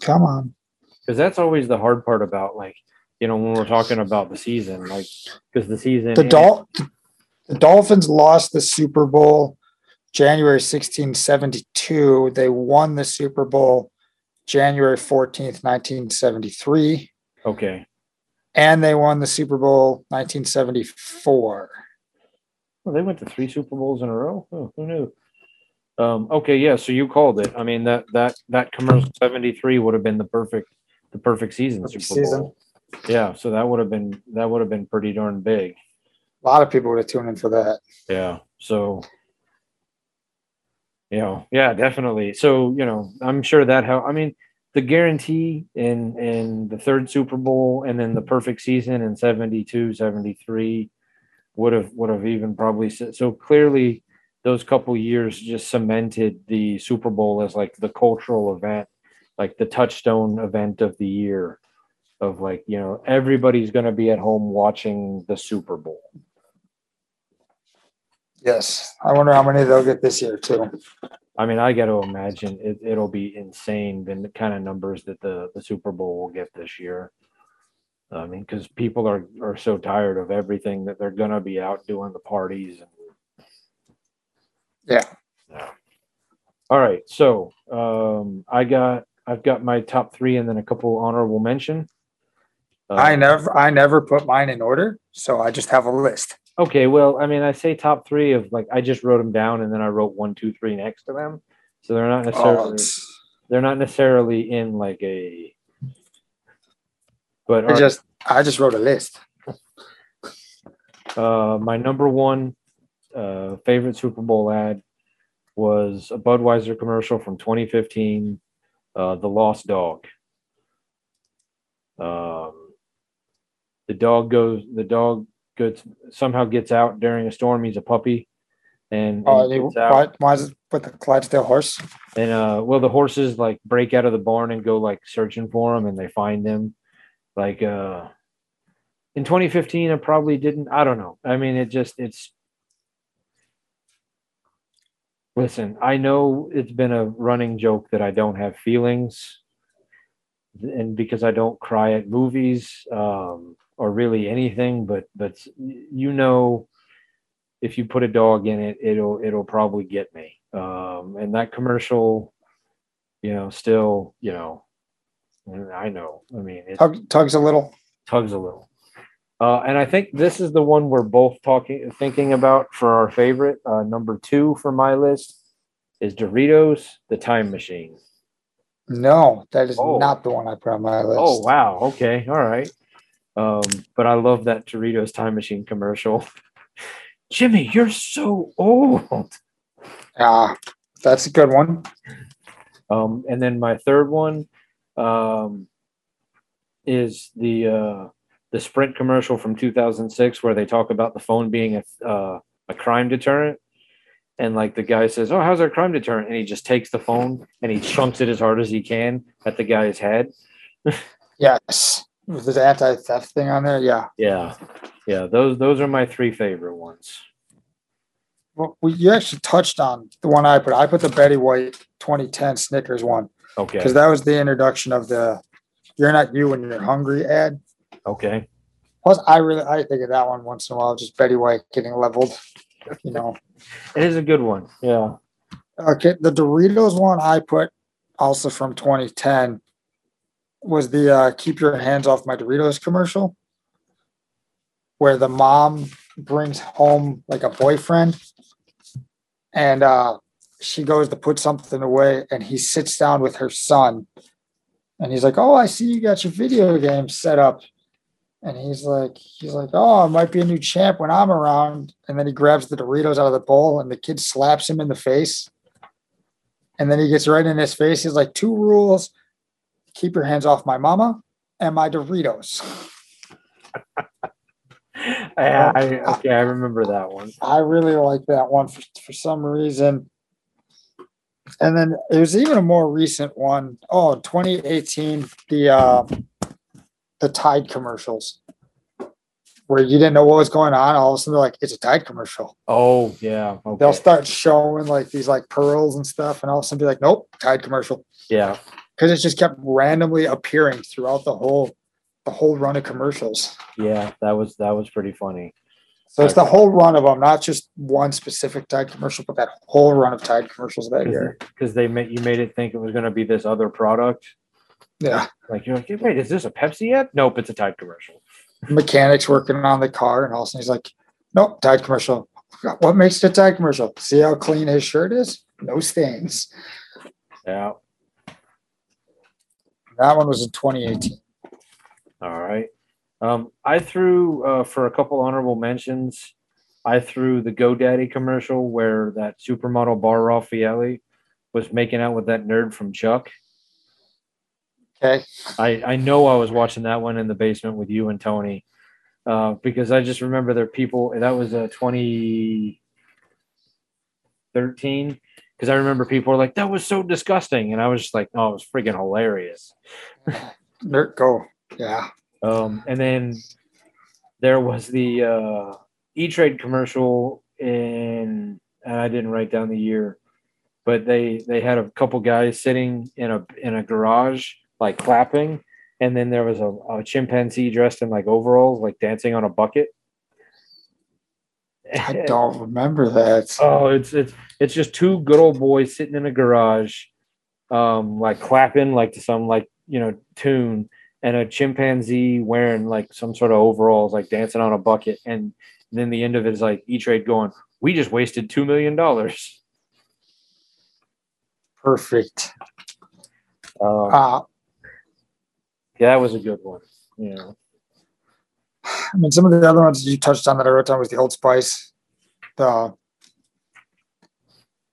Come on. Because that's always the hard part about, like, you know, when we're talking about the season, like, because the season. The Dol- The Dolphins lost the Super Bowl January 16, 72. They won the Super Bowl January 14th, 1973. Okay. And they won the Super Bowl 1974. Well, they went to three Super Bowls in a row. Oh, who knew? Um, okay, yeah. So you called it. I mean that that that commercial seventy three would have been the perfect the perfect season Perfect Super Bowl. Yeah, so that would have been that would have been pretty darn big. A lot of people would have tuned in for that. Yeah. So you know, yeah, definitely. So, you know, I'm sure that how I mean the guarantee in in the third Super Bowl and then the perfect season in 72, 73 would have would have even probably so clearly those couple years just cemented the Super Bowl as like the cultural event, like the touchstone event of the year of like, you know, everybody's going to be at home watching the Super Bowl. Yes. I wonder how many they'll get this year, too. I mean, I got to imagine it, it'll be insane the kind of numbers that the, the Super Bowl will get this year. I mean, because people are, are so tired of everything that they're going to be out doing the parties. And, Yeah. yeah. All right. So um, I got, I've got my top three and then a couple honorable mention. Uh, I never I never put mine in order, so I just have a list. Okay, well, I mean, I say top three of like I just wrote them down and then I wrote one, two, three next to them, so they're not Oh, necessarily it's- they're not necessarily in like a. But I just I just wrote a list. <laughs> uh, my number one uh, favorite Super Bowl ad was a Budweiser commercial from 2015, uh, "The Lost Dog." Um, the dog goes. The dog gets somehow gets out during a storm. He's a puppy, and, Oh, they, why, why is it with the Clydesdale horse? And uh, well, the horses like break out of the barn and go like searching for him, and they find him. Like uh, in 2015, it probably didn't. I don't know. I mean, it just it's. Listen, I know it's been a running joke that I don't have feelings, and because I don't cry at movies um, or really anything, but but you know, if you put a dog in it, it'll it'll probably get me. Um, and that commercial, you know, still, you know, I know. I mean, it Tug, tugs a little. tugs a little. Uh, and I think this is the one we're both talking, thinking about for our favorite. Uh, number two for my list is Doritos, the Time Machine. No, that is Oh. not the one I put on my list. Oh wow, okay, all right. Um, but I love that Doritos Time Machine commercial. <laughs> Jimmy, you're so old. Ah, that's a good one. Um, and then my third one um, is the uh, the Sprint commercial from 2006, where they talk about the phone being a uh, a crime deterrent, and like the guy says, "Oh, how's our crime deterrent?" and he just takes the phone and he chunks it as hard as he can at the guy's head. <laughs> Yes. With the anti-theft thing on there, yeah. Yeah, yeah. Those those are my three favorite ones. Well, we, you actually touched on the one I put. I put the Betty White 2010 Snickers one Okay, because that was the introduction of the "You're not you when you're hungry" ad. okay. Plus, I really I think of that one once in a while. Just Betty White getting leveled. You know. It is a good one. Yeah. Okay, the Doritos one I put also from 2010 was the uh, "Keep Your Hands Off My Doritos" commercial, where the mom brings home like a boyfriend, and uh, she goes to put something away, and he sits down with her son, and he's like, "Oh, I see you got your video game set up." And he's like, he's like, oh, I might be a new champ when I'm around. And then he grabs the Doritos out of the bowl, and the kid slaps him in the face. And then he gets right in his face. He's like, two rules keep your hands off my mama and my Doritos. <laughs> I, <laughs> I, okay, I remember that one. I really like that one for, for some reason. And then there's even a more recent one. Oh, in 2018, the uh, the Tide commercials, where you didn't know what was going on. All of a sudden, they're like, "It's a Tide commercial." Oh yeah. Okay. They'll start showing like these like pearls and stuff, and all of a sudden be like, "Nope, Tide commercial," yeah. Because it just kept randomly appearing throughout the whole the whole run of commercials. Yeah, that was that was pretty funny. So it's the whole run of them, not just one specific Tide commercial, but that whole run of Tide commercials that year. because they made you made it think it was going to be this other product. Yeah. Like you're like, wait, is this a Pepsi yet? Nope, it's a Tide commercial. Mechanics working on the car, and all of a sudden he's like, Nope, Tide commercial. What makes it a Tide commercial? See how clean his shirt is? No stains. Yeah. That one was in 2018. All right. Um, I threw uh, for a couple honorable mentions. I threw the GoDaddy commercial where that supermodel Bar Refaeli was making out with that nerd from Chuck. Okay. I, I know I was watching that one in the basement with you and Tony uh, because I just remember there people that was a 2013 because I remember people were like that was so disgusting and I was just like oh it was freaking hilarious. <laughs> Nerd go. Yeah. Um, and then there was the uh, E Trade commercial in and I didn't write down the year, but they they had a couple guys sitting in a in a garage like clapping, and then there was a, a chimpanzee dressed in like overalls, like dancing on a bucket. I don't remember that. <laughs> Oh, it's it's it's just two good old boys sitting in a garage, um, like clapping like to some like you know tune, and a chimpanzee wearing like some sort of overalls, like dancing on a bucket, and then the end of it is like E Trade going, "We just wasted two million dollars." Perfect. Um, Uh, yeah, that was a good one. Yeah, I mean, some of the other ones you touched on that I wrote down was the Old Spice, the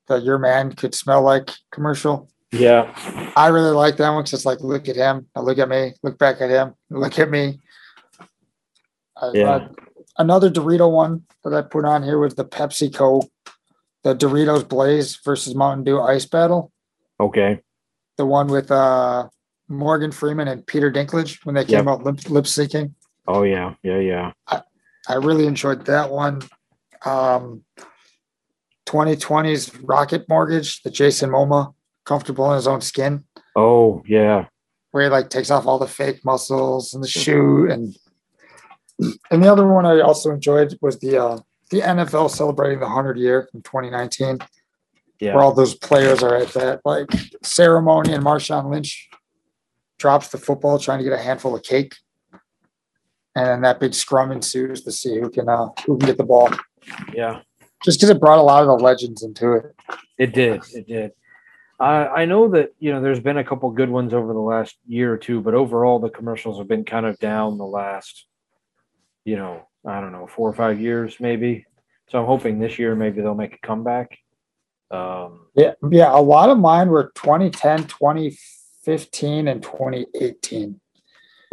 the Your Man Could Smell Like commercial. yeah, I really like that one because it's like, look at him, now look at me, look back at him, look at me. I- Yeah. another Dorito one that I put on here was the PepsiCo, the Doritos Blaze versus Mountain Dew Ice Battle. okay, The one with uh, Morgan Freeman and Peter Dinklage when they came Yep. out lip, lip syncing. Oh yeah, yeah, yeah, I I really enjoyed that one. Um, 2020's Rocket Mortgage, the Jason Momoa, comfortable in his own skin, oh yeah, where he like takes off all the fake muscles and the shoe, and and the other one I also enjoyed was the uh, the NFL celebrating the hundred year in 2019, yeah, where all those players are at that like ceremony, and Marshawn Lynch drops the football trying to get a handful of cake. And then that big scrum ensues to see who can uh, who can get the ball. yeah. just because it brought a lot of the legends into it. It did. It did. I I know that you know there's been a couple good ones over the last year or two, but overall the commercials have been kind of down the last, you know, I don't know, four or five years maybe. So I'm hoping this year maybe they'll make a comeback. Um, Yeah, yeah. A lot of mine were 2010, 2015, and 2018.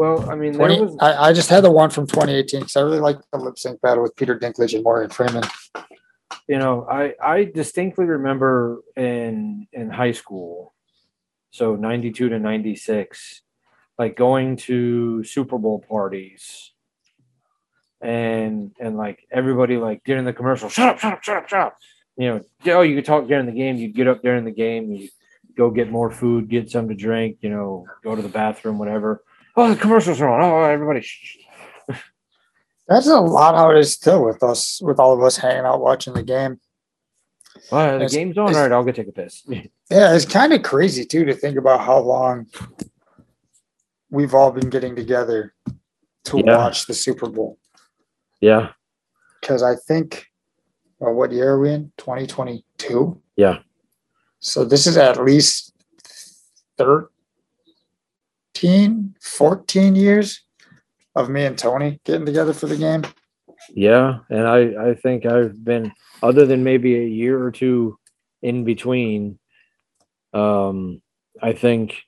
Well, I mean, there 20, was I, I just had the one from 2018 because I really liked the lip sync battle with Peter Dinklage and Morgan Freeman. you know I I distinctly remember in in high school, so 92 to 96, like going to Super Bowl parties and and like everybody like during the commercial, shut up, shut up, shut up, shut up. You know, oh, you could talk during the game. you'd get up during the game. You go get more food, get some to drink. You know, go to the bathroom, whatever. Oh, the commercials are on. Oh, everybody. Shh. That's a lot how it is still with us, with all of us hanging out watching the game. Oh, the It's- game's on. All right, I'll go take a piss. <laughs> Yeah, it's kind of crazy too to think about how long we've all been getting together to Yeah. watch the Super Bowl. yeah, because I think, well, what year are we in? 2022. Yeah. So this is at least 13, 14 years of me and Tony getting together for the game. Yeah, and I I think I've been other than maybe a year or two in between. Um, I think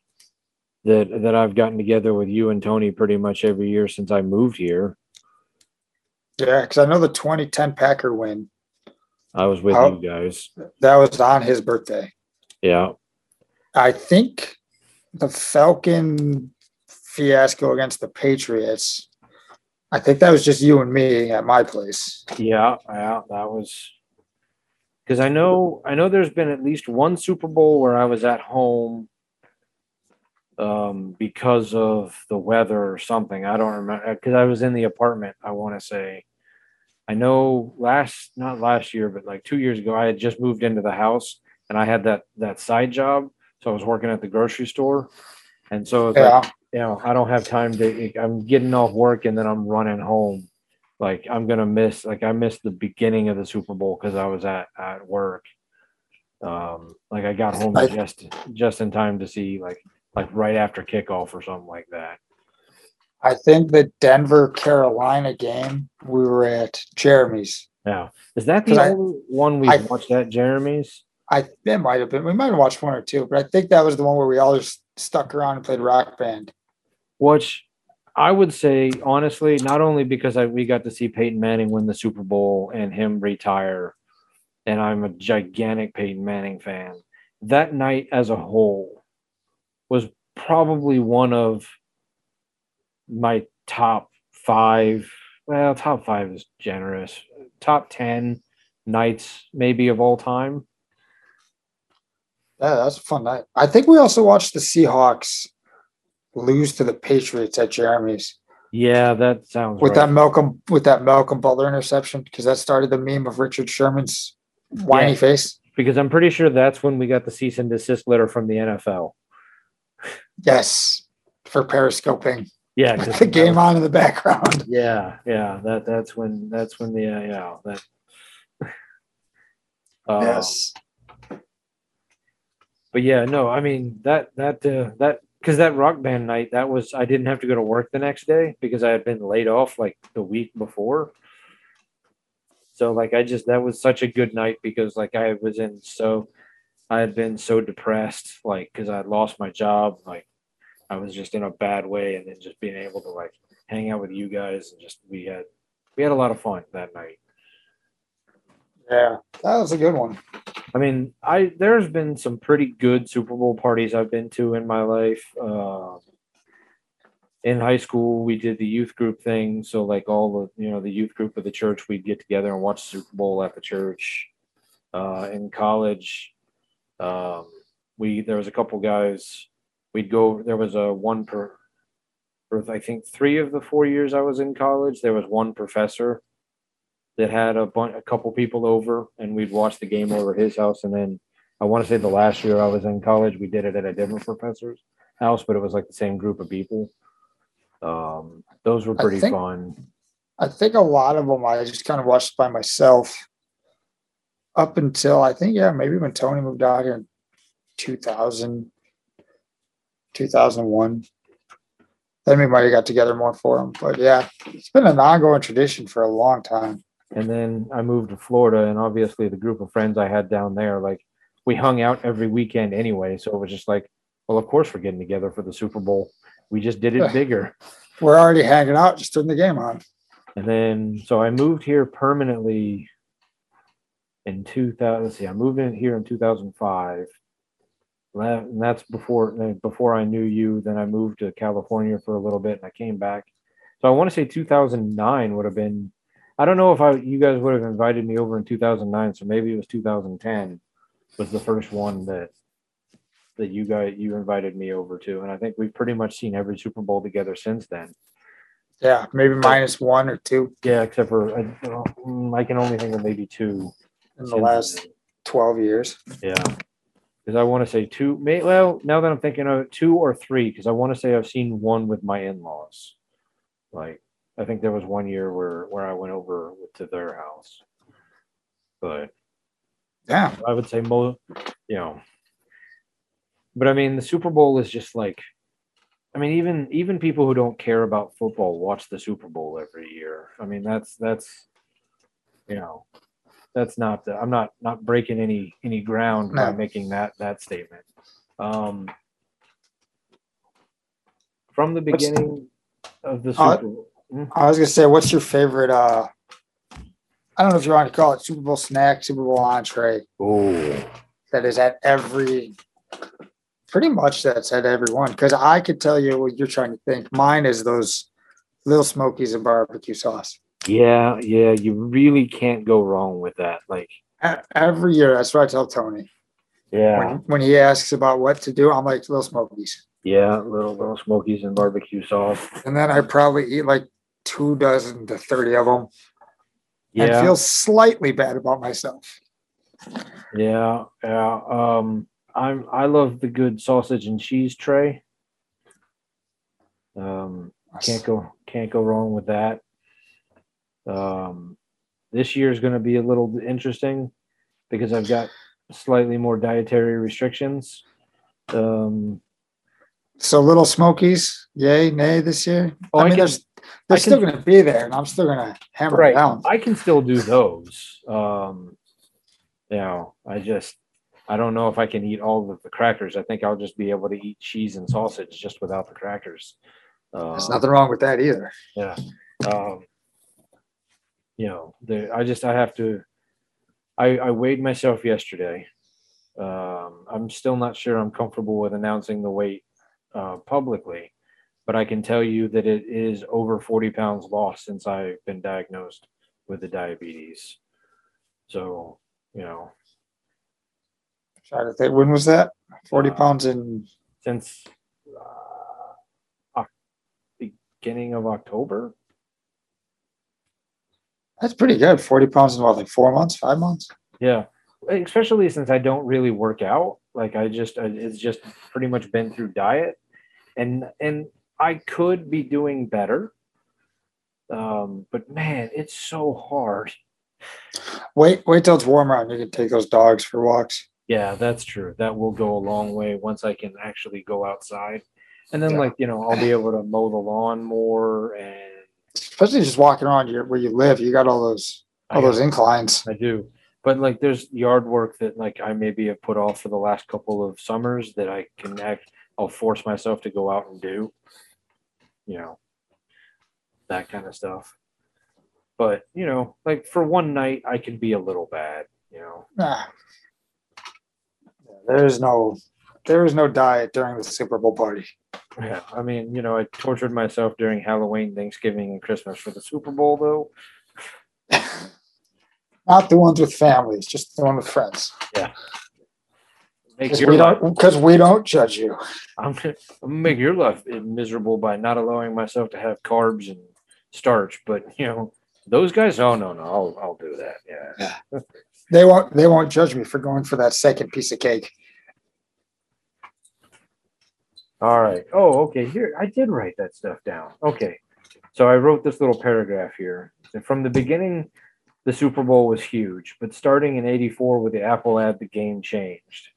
that that I've gotten together with you and Tony pretty much every year since I moved here. Yeah, because I know the 2010 Packer win I was with How- you guys. that was on his birthday. Yeah, I think the Falcon fiasco against the Patriots. I think that was just you and me at my place. yeah, yeah. That was because I know I know there's been at least one Super Bowl where I was at home um because of the weather or something. I don't remember because I was in the apartment, I want to say. I know last not last year, but like two years ago, I had just moved into the house and I had that that side job. So I was working at the grocery store. And so it's like, you know, I don't have time to I'm getting off work and then I'm running home. Like I'm gonna miss like I missed the beginning of the Super Bowl because I was at at work. Um like I got home I- just just in time to see like like right after kickoff or something like that. I think the Denver Carolina game, we were at Jeremy's. Now, is that the I- only one we watched at Jeremy's? I it might have been we might have watched one or two, but I think that was the one where we all just stuck around and played rock band. Which I would say, honestly, not only because I, we got to see Peyton Manning win the Super Bowl and him retire, and I'm a gigantic Peyton Manning fan. That night as a whole was probably one of my top five. Well, top five is generous. Top 10 nights, maybe of all time. Yeah, that was a fun night. I think we also watched the Seahawks lose to the Patriots at Jeremy's Yeah, that sounds with right. that Malcolm with that Malcolm Butler interception because that started the meme of Richard Sherman's whiny Yeah. face. because I'm pretty sure that's when we got the cease and desist letter from the NFL. Yes, for periscoping Yeah, with the game on in the background. <laughs> Yeah, yeah, that that's when that's when the uh, yeah that. Uh, <laughs> yes, but yeah, no, I mean that that uh, that because that rock band night that was I didn't have to go to work the next day because I had been laid off like the week before. So like I just that was such a good night because like I was in so I had been so depressed like because I had lost my job like I was just in a bad way and then just being able to like hang out with you guys and just we had we had a lot of fun that night. yeah, that was a good one. I mean, I there's been some pretty good Super Bowl parties I've been to in my life. Uh, in high school, we did the youth group thing, so like all the you know the youth group of the church, we'd get together and watch Super Bowl at the church. Uh, in college, um, we there was a couple guys. We'd go. There was a one per. I think three of the four years I was in college, there was one professor that had a bunch, a couple people over, and we'd watch the game over his house. And then I want to say the last year I was in college, we did it at a different professor's house, but it was like the same group of people. Um, those were I pretty think- fun. I think a lot of them I just kind of watched by myself up until I think, yeah, maybe when Tony moved out here in 2000, 2001. Then we might have got together more for them. But yeah, it's been an ongoing tradition for a long time. And then I moved to Florida, and obviously the group of friends I had down there, like we hung out every weekend anyway. So it was just like, well, of course we're getting together for the Super Bowl. We just did it bigger. We're already hanging out, just turn the game on. And then, so I moved here permanently in 2000. Let's see, I moved in here in 2005. And that's before uh, before I knew you. Then I moved to California for a little bit, and I came back. So I want to say 2009 would have been. I don't know if I you guys would have invited me over in 2009. So maybe it was 2010 was the first one that that you guys you invited me over to, and I think we've pretty much seen every Super Bowl together since then. Yeah, maybe minus one or two Yeah, except for I, mm, I can only think of maybe two. in the last then. 12 years. Yeah, because I want to say two. May, well, now that I'm thinking of it, two or three, because I want to say I've seen one with my in-laws. Like I think there was one year where where I went over to their house, but Yeah, I would say most, you know. But I mean, the Super Bowl is just like, I mean, even even people who don't care about football watch the Super Bowl every year. I mean, that's that's, you know, that's not. The, I'm not not breaking any any ground by making that that statement. Um, from the What's- beginning of the Uh, Super Bowl. I was gonna say, what's your favorite? uh I don't know if you want to call it Super Bowl snack, Super Bowl entree. Oh, That is at every, pretty much that's at every one. Because I could tell you what you're trying to think. Mine is those little smokies and barbecue sauce. yeah, yeah. You really can't go wrong with that. Like, Every year, that's what I tell Tony. yeah. When, when he asks about what to do, I'm like little smokies, Yeah, little little smokies and barbecue sauce. and then I probably eat like two dozen to thirty of them. Yeah, feel slightly bad about myself. yeah, yeah. Um, I'm I love the good sausage and cheese tray. Um, can't go can't go wrong with that. Um, this year is going to be a little interesting because I've got slightly more dietary restrictions. Um, So little smokies, yay, nay this year. Oh, I I mean, can- there's they're I still going to be there, and I'm still going to hammer right, it down. I can still do those. Um, you know, I just I don't know if I can eat all of the crackers. I think I'll just be able to eat cheese and sausage just without the crackers. There's Um, nothing wrong with that either. yeah um you know the i just i have to i i weighed myself yesterday um i'm still not sure i'm comfortable with announcing the weight uh publicly but i can tell you that it is over 40 pounds lost since i've been diagnosed with the diabetes so you know Trying to think, when was that? 40 Uh, pounds in since uh, beginning of october that's pretty good. 40 pounds in what, like four months, five months? Yeah, especially since I don't really work out. Like I just, it's just pretty much been through diet, and and I could be doing better. Um, but man, it's so hard. Wait, wait till it's warmer out and you can take those dogs for walks. Yeah, that's true. That will go a long way once I can actually go outside, and then Yeah. like you know I'll be able to mow the lawn more, and Especially just walking around your, where you live, you got all those I all those got- inclines. I do. But like there's yard work that like I maybe have put off for the last couple of summers that I can act I'll force myself to go out and do. You know. That kind of stuff. But, you know, like for one night I can be a little bad, you know. Nah. There is no there is no diet during the Super Bowl party. Yeah. I mean, you know, I tortured myself during Halloween, Thanksgiving, and Christmas for the Super Bowl though. <laughs> Not the ones with families, just the one with friends. Make Because your we don't because we don't judge you. I'm gonna, make your life miserable by not allowing myself to have carbs and starch. But you know, those guys, oh no, no, I'll I'll do that. Yeah. <laughs> They won't they won't judge me for going for that second piece of cake. All right. Oh, okay. Here, I did write that stuff down. Okay. So I wrote this little paragraph here. And From the beginning, the Super Bowl was huge, but starting in 84 with the Apple ad, the game changed.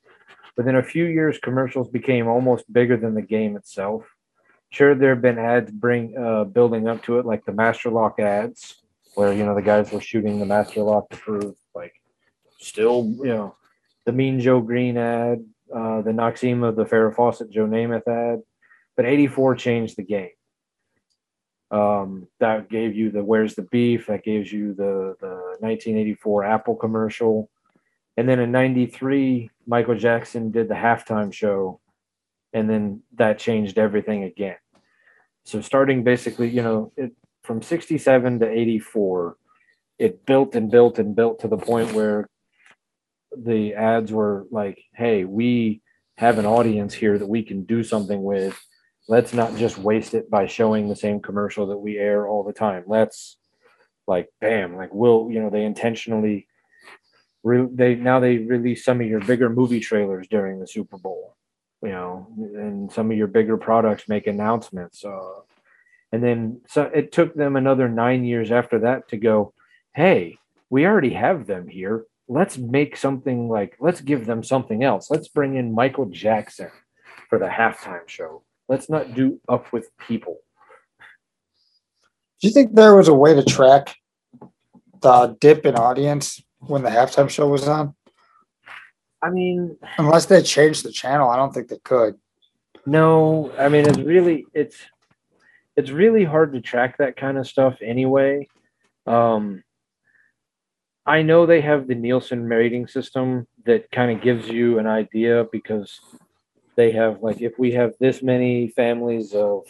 Within a few years, commercials became almost bigger than the game itself. Sure, there have been ads bring uh, building up to it, like the Master Lock ads, where you know the guys were shooting the Master Lock to prove, like, still, you know, the Mean Joe Greene ad, uh, the Noxzema, the Farrah Fawcett, Joe Namath ad. But 84 changed the game. Um, that gave you the Where's the Beef, that gives you the, the 1984 Apple commercial. And then in 93, Michael Jackson did the halftime show. And then that changed everything again. So starting basically, you know, it, from 67 to 84, it built and built and built to the point where the ads were like, hey, we have an audience here that we can do something with. Let's not just waste it by showing the same commercial that we air all the time. Let's like, bam, like we'll, you know, they intentionally re- they now they release some of your bigger movie trailers during the Super Bowl, you know, and some of your bigger products make announcements. Uh, and then so it took them another nine years after that to go, hey, we already have them here let's make something like let's give them something else. Let's bring in Michael Jackson for the halftime show. Let's not do up with people. Do you think there was a way to track the dip in audience when the halftime show was on? I mean, Unless they changed the channel, I don't think they could. no, I mean it's really it's it's really hard to track that kind of stuff anyway. Um I know they have the Nielsen rating system that kind of gives you an idea because they have like if we have this many families of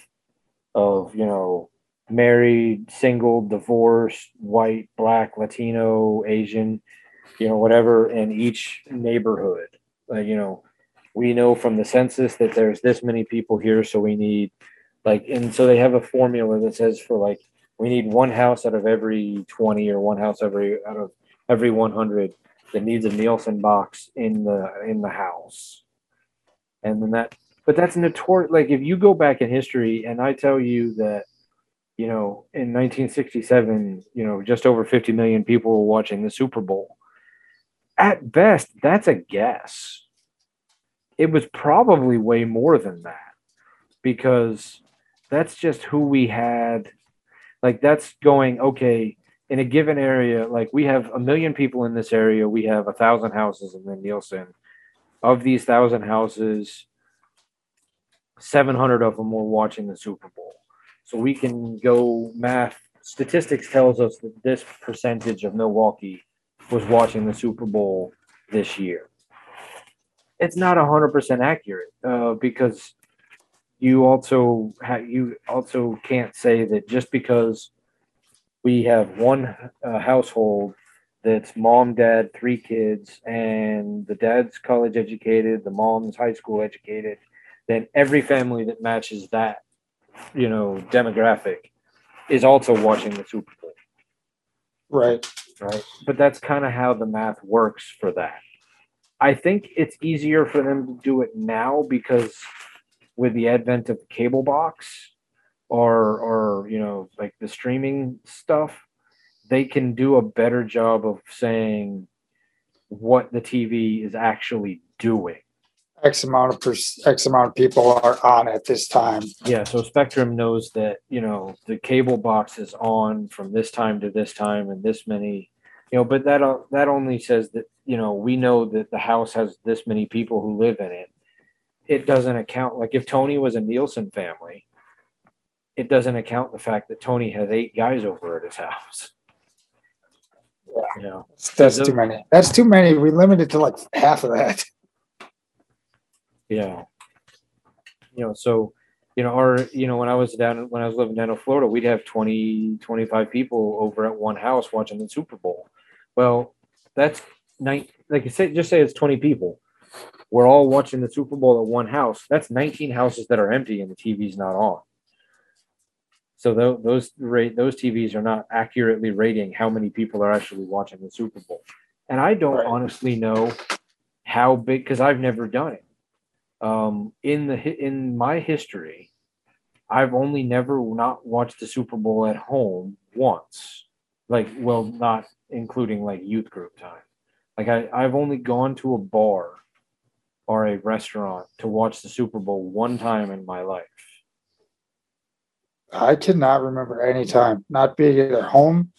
of you know married, single, divorced, white, black, Latino, Asian, you know whatever in each neighborhood. Like you know, we know from the census that there's this many people here, so we need like and so they have a formula that says for like We need one house out of every 20 or one house every out of every 100 that needs a Nielsen box in the in the house. And then that but that's notorious like if you go back in history and I tell you that you know in 1967, you know, just over 50 million people were watching the Super Bowl. At best, that's a guess. It was probably way more than that because that's just who we had like that's going okay in a given area like we have a million people in this area we have a thousand houses in the nielsen of these thousand houses 700 of them were watching the super bowl so we can go math statistics tells us that this percentage of milwaukee was watching the super bowl this year. It's not 100% accurate uh, because you also ha- you also can't say that just because we have one uh, household that's mom, dad, three kids, and the dad's college educated, the mom's high school educated, then every family that matches that, you know, demographic is also watching the Super Bowl, Right. right? But that's kind of how the math works for that. I think it's easier for them to do it now because with the advent of the cable box or or you know like the streaming stuff they can do a better job of saying what the TV is actually doing. X amount of pers- X amount of people are on at this time. Yeah, so Spectrum knows that, you know, the cable box is on from this time to this time and this many, you know, but that uh, that only says that, you know, we know that the house has this many people who live in it. It doesn't account like if Tony was a Nielsen family, it doesn't account the fact that Tony has eight guys over at his house. Yeah. You know, That's So- too many. That's too many. We limited to like half of that. Yeah. You know, so, you know, our you know, when I was down, when I was living down in Florida, we'd have 20, 25 people over at one house watching the Super Bowl. Well, that's nine, like I said, just say it's 20 people. We're all watching the Super Bowl at one house. That's 19 houses that are empty and the TV's not on. So tho- those rate those TVs are not accurately rating how many people are actually watching the Super Bowl. And I don't Right. honestly know how big because I've never done it um, in the in my history, I've only never not watched the Super Bowl at home once. Like, well, not including like youth group time. Like, I I've only gone to a bar or a restaurant to watch the Super Bowl one time in my life. I cannot remember any time not being either home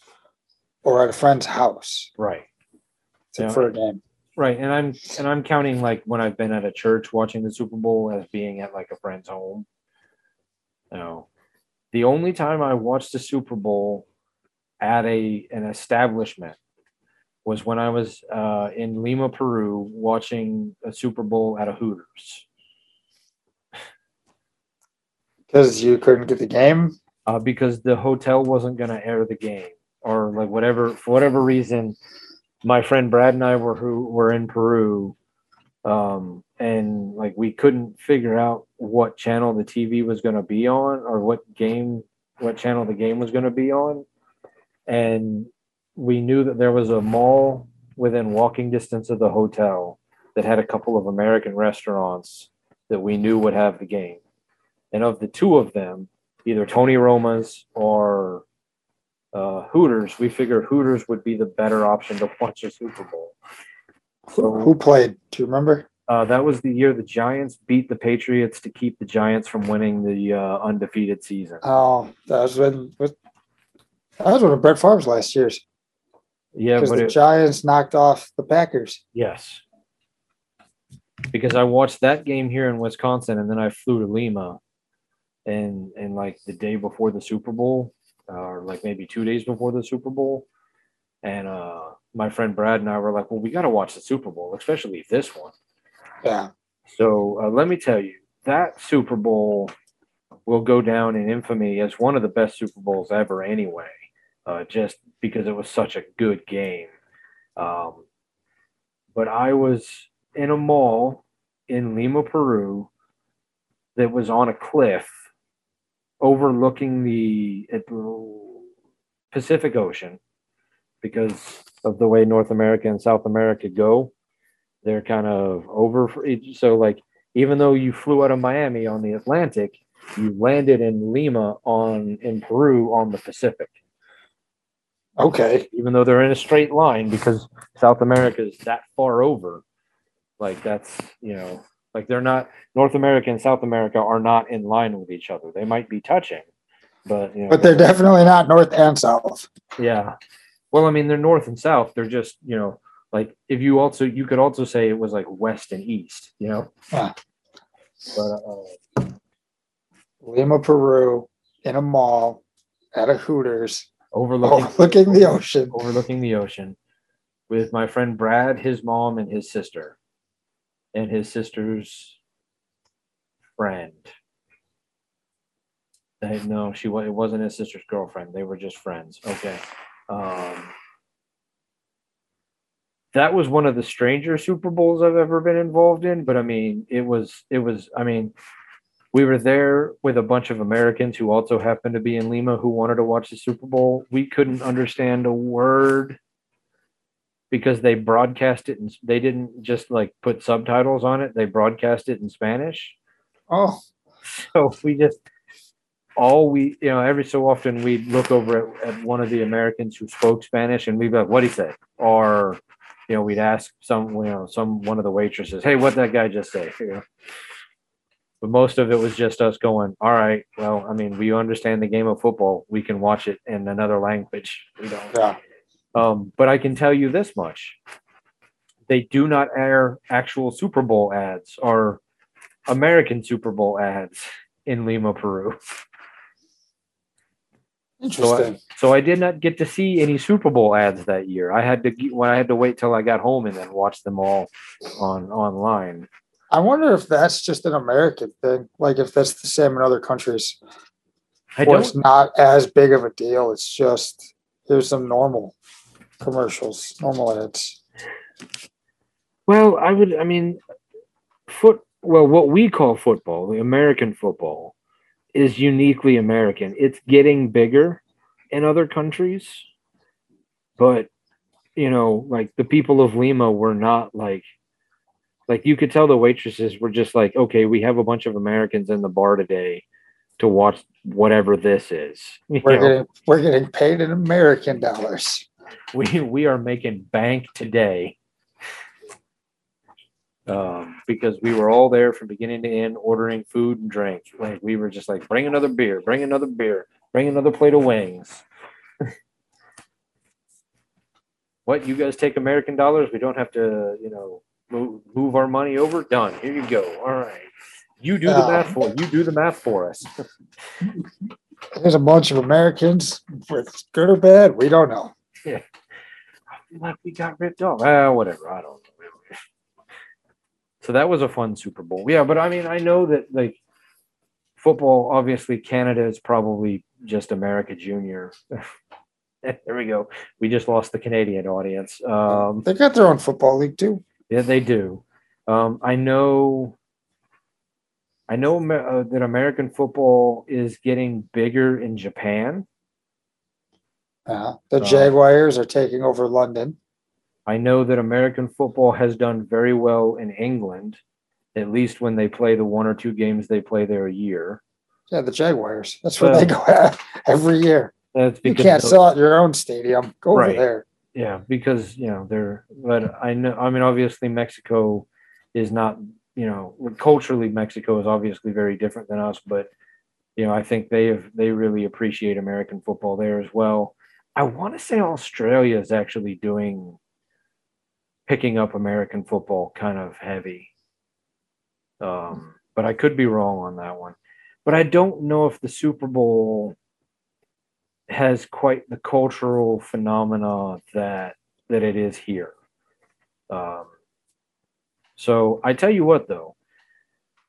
or at a friend's house Right. Yeah. for a game. Right, and I'm and I'm counting like when I've been at a church watching the Super Bowl as being at like a friend's home. No, the only time I watched the Super Bowl at a an establishment was when I was uh, in Lima, Peru, watching a Super Bowl at a Hooters Because you couldn't get the game. uh, because the hotel wasn't going to air the game or like whatever for whatever reason. My friend Brad and I were who were in Peru, um, and like we couldn't figure out what channel the TV was going to be on or what game, what channel the game was going to be on, and we knew that there was a mall within walking distance of the hotel that had a couple of American restaurants that we knew would have the game, and of the two of them, either Tony Roma's or uh, Hooters, we figured Hooters would be the better option to watch a Super Bowl. So Who played? Do you remember? uh, that was the year the Giants beat the Patriots to keep the Giants from winning the uh, undefeated season. Oh, that was when with that was one of Brett Favre's last years. Yeah, Because the it, Giants knocked off the Packers. yes, because I watched that game here in Wisconsin, and then I flew to Lima, and and like the day before the Super Bowl, or like maybe two days before the Super Bowl, and uh, my friend Brad and I were like, "Well, we got to watch the Super Bowl, especially this one." Yeah. So uh, let me tell you, that Super Bowl will go down in infamy as one of the best Super Bowls ever, anyway, uh, just because it was such a good game. Um, but I was in a mall in Lima, Peru, that was on a cliff overlooking the. Pacific Ocean because of the way North America and South America go. They're kind of over. So, like, even though you flew out of Miami on the Atlantic, you landed in Lima on in Peru on the Pacific. Okay. Even though they're in a straight line because South America is that far over. Like that's you know, like they're not North America and South America are not in line with each other. They might be touching, but you know, But they're definitely not north and south. yeah. Well, I mean, they're north and south. They're just, you know, like if you also, you could also say it was like west and east, you know? Yeah. But, uh, Lima, Peru, in a mall at a Hooters, overlooking, <laughs> overlooking the ocean. overlooking the ocean with my friend Brad, his mom, and his sister, and his sister's friend. They, no, she. It wasn't his sister's girlfriend. They were just friends. Okay. Um, that was one of the stranger Super Bowls I've ever been involved in. But I mean, it was. It was. I mean, we were there with a bunch of Americans who also happened to be in Lima who wanted to watch the Super Bowl. We couldn't understand a word because they broadcast it and they didn't just like put subtitles on it. They broadcast it in Spanish. Oh, So we just all we you know every so often we'd look over at, at one of the Americans who spoke Spanish and we'd be like, "What he say?" Or you know we'd ask some you know some one of the waitresses, "Hey, what that guy just say?" You know. But most of it was just us going, "All right, well, I mean, we understand the game of football. We can watch it in another language. We don't." yeah. Um, but I can tell you this much: they do not air actual Super Bowl ads or American Super Bowl ads in Lima, Peru. Interesting. So I did not get to see any Super Bowl ads that year. I had to when I had to wait till I got home and then watch them all on online. I wonder if that's just an American thing. Like if that's the same in other countries. I or it's don't. not as big of a deal. It's just here's some normal commercials, normal ads. Well, I would. I mean, foot. Well, what we call football, the American football, is uniquely American. It's getting bigger in other countries, but you know, like the people of Lima were not like. Like you could tell the waitresses were just like, okay, we have a bunch of Americans in the bar today to watch whatever this is. <laughs> We're know? getting we're getting paid in American dollars. We we are making bank today um, because we were all there from beginning to end ordering food and drink like we were just like bring another beer bring another beer bring another plate of wings. <laughs> What you guys take american dollars? We don't have to you know move, move our money over? Done. Here you go. All right. You do the Oh. math for you do the math for us. <laughs> There's a bunch of Americans. It's good or bad, we don't know. Like we got ripped off. Ah, whatever. I don't know. So that was a fun Super Bowl. Yeah, but I mean, I know that like football, obviously Canada is probably just America Junior. <laughs> there we go. We just lost the Canadian audience. Um, They got their own football league too. yeah, they do. Um, I know. I know uh, that American football is getting bigger in Japan. Uh, the Oh. Jaguars are taking over London. I know that American football has done very well in England, at least when they play the one or two games they play there a year. Yeah, the Jaguars. That's where they go at every year. That's You because can't the- sell out your own stadium. Go over Right. there. yeah, because you know they're. But I know. I mean, obviously Mexico is not. You know, culturally Mexico is obviously very different than us, but you know, I think they have they really appreciate American football there as well. I want to say Australia is actually doing picking up American football kind of heavy. Um, but I could be wrong on that one. But I don't know if the Super Bowl has quite the cultural phenomena that that it is here. Um, so I tell you what, though,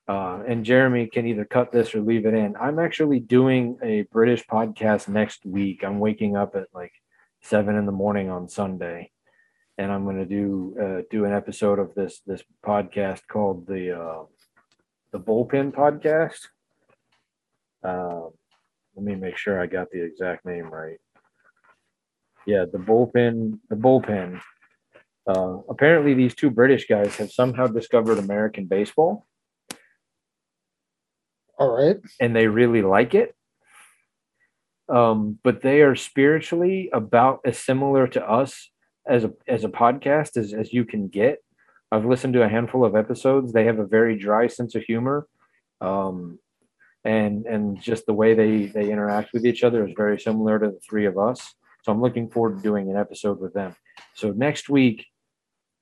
uh, and Jeremy can either cut this or leave it in. I'm actually doing a British podcast next week. I'm waking up at like seven in the morning on Sunday, and I'm going to do uh, do an episode of this this podcast called the uh, the Bullpen Podcast. Um, let me make sure I got the exact name right. Yeah, the bullpen, the bullpen. Uh, apparently, these two British guys have somehow discovered American baseball, All right. and they really like it. Um, but they are spiritually about as similar to us as a as a podcast as, as you can get. I've listened to a handful of episodes. They have a very dry sense of humor. Um, and and just the way they they interact with each other is very similar to the three of us. So I'm looking forward to doing an episode with them. So next week,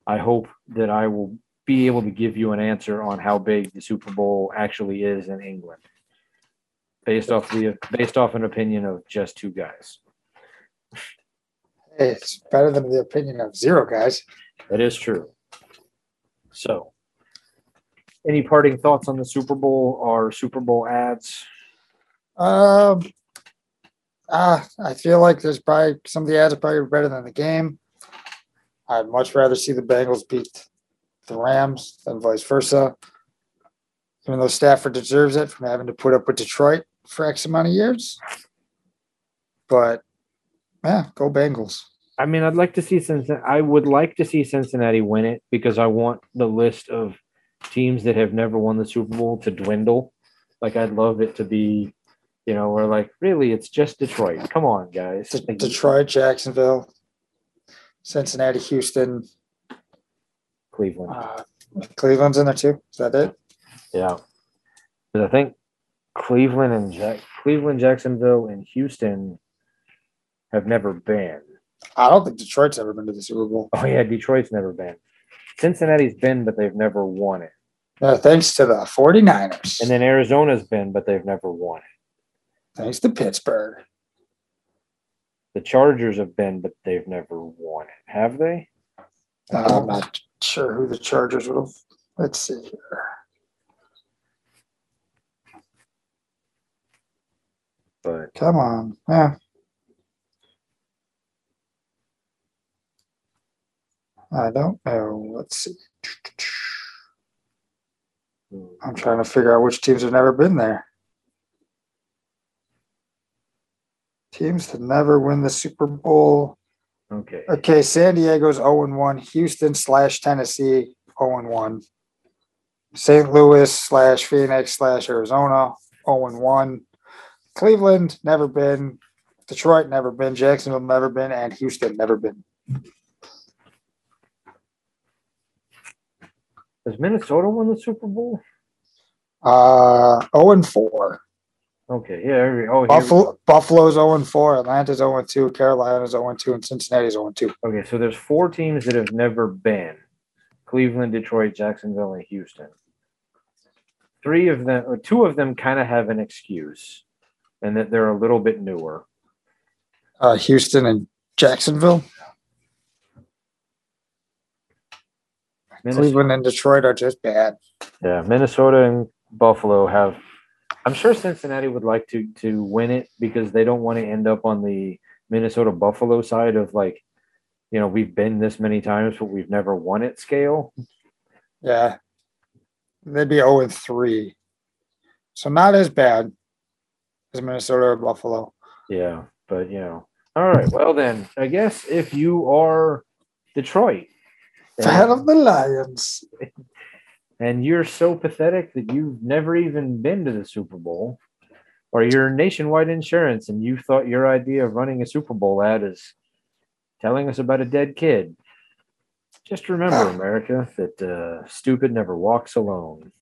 I hope that I will be able to give you an answer on how big the Super Bowl actually is in England, based off the based off an opinion of just two guys. Hey, it's better than the opinion of zero guys. That is true. So, any parting thoughts on the Super Bowl or Super Bowl ads? Um, ah, I feel like there's probably some of the ads are probably better than the game. I'd much rather see the Bengals beat the Rams and vice versa. Even though Stafford deserves it from having to put up with Detroit for X amount of years. But yeah, go Bengals. I mean, I'd like to see Cincinnati. I would like to see Cincinnati win it because I want the list of teams that have never won the Super Bowl to dwindle. Like, I'd love it to be, you know, we're like really it's just Detroit. Come on, guys. De- Detroit, Jacksonville, Cincinnati, Houston, Cleveland. uh, Cleveland's in there too. Is that it? Yeah. But I think Cleveland and Jack Cleveland, Jacksonville, and Houston have never been. I don't think Detroit's ever been to the Super Bowl. Oh yeah, Detroit's never been. Cincinnati's been, but they've never won it. Yeah, thanks to the 49ers. And then Arizona's been, but they've never won it. thanks to Pittsburgh. The Chargers have been, but they've never won it. Have they? Uh, I'm not sure who the Chargers would have. Let's see here. But Come on. Yeah. I don't know. Let's see. hmm, I'm trying to figure out which teams have never been there. Teams that never win the Super Bowl. Okay. Okay, San Diego's 0 1, Houston slash Tennessee 0 1, St. Louis slash Phoenix slash Arizona 0 1, Cleveland never been, Detroit never been, Jacksonville never been, and Houston never been. Has Minnesota won the Super Bowl? Uh, 0 4. Okay, yeah. every- Oh, Buffalo. Buffalo's 0 4, Atlanta's 0 2, Carolina's 0 2, and Cincinnati's 0 2. Okay, so there's four teams that have never been: Cleveland, Detroit, Jacksonville, and Houston. Three of them, or two of them, kind of have an excuse, and that they're a little bit newer. Uh, Houston and Jacksonville. Minnesota, Cleveland and Detroit are just bad. yeah, Minnesota and Buffalo have. I'm sure Cincinnati would like to to win it because they don't want to end up on the Minnesota Buffalo side of like, you know, we've been this many times, but we've never won it scale. Yeah. They'd be 0 3. So not as bad as Minnesota or Buffalo. Yeah, but you know, all right. Well, then I guess if you are Detroit, Fan of the Lions. <laughs> and you're so pathetic that you've never even been to the Super Bowl, or you're nationwide insurance and you thought your idea of running a Super Bowl ad is telling us about a dead kid. Just remember, America, that uh, stupid never walks alone.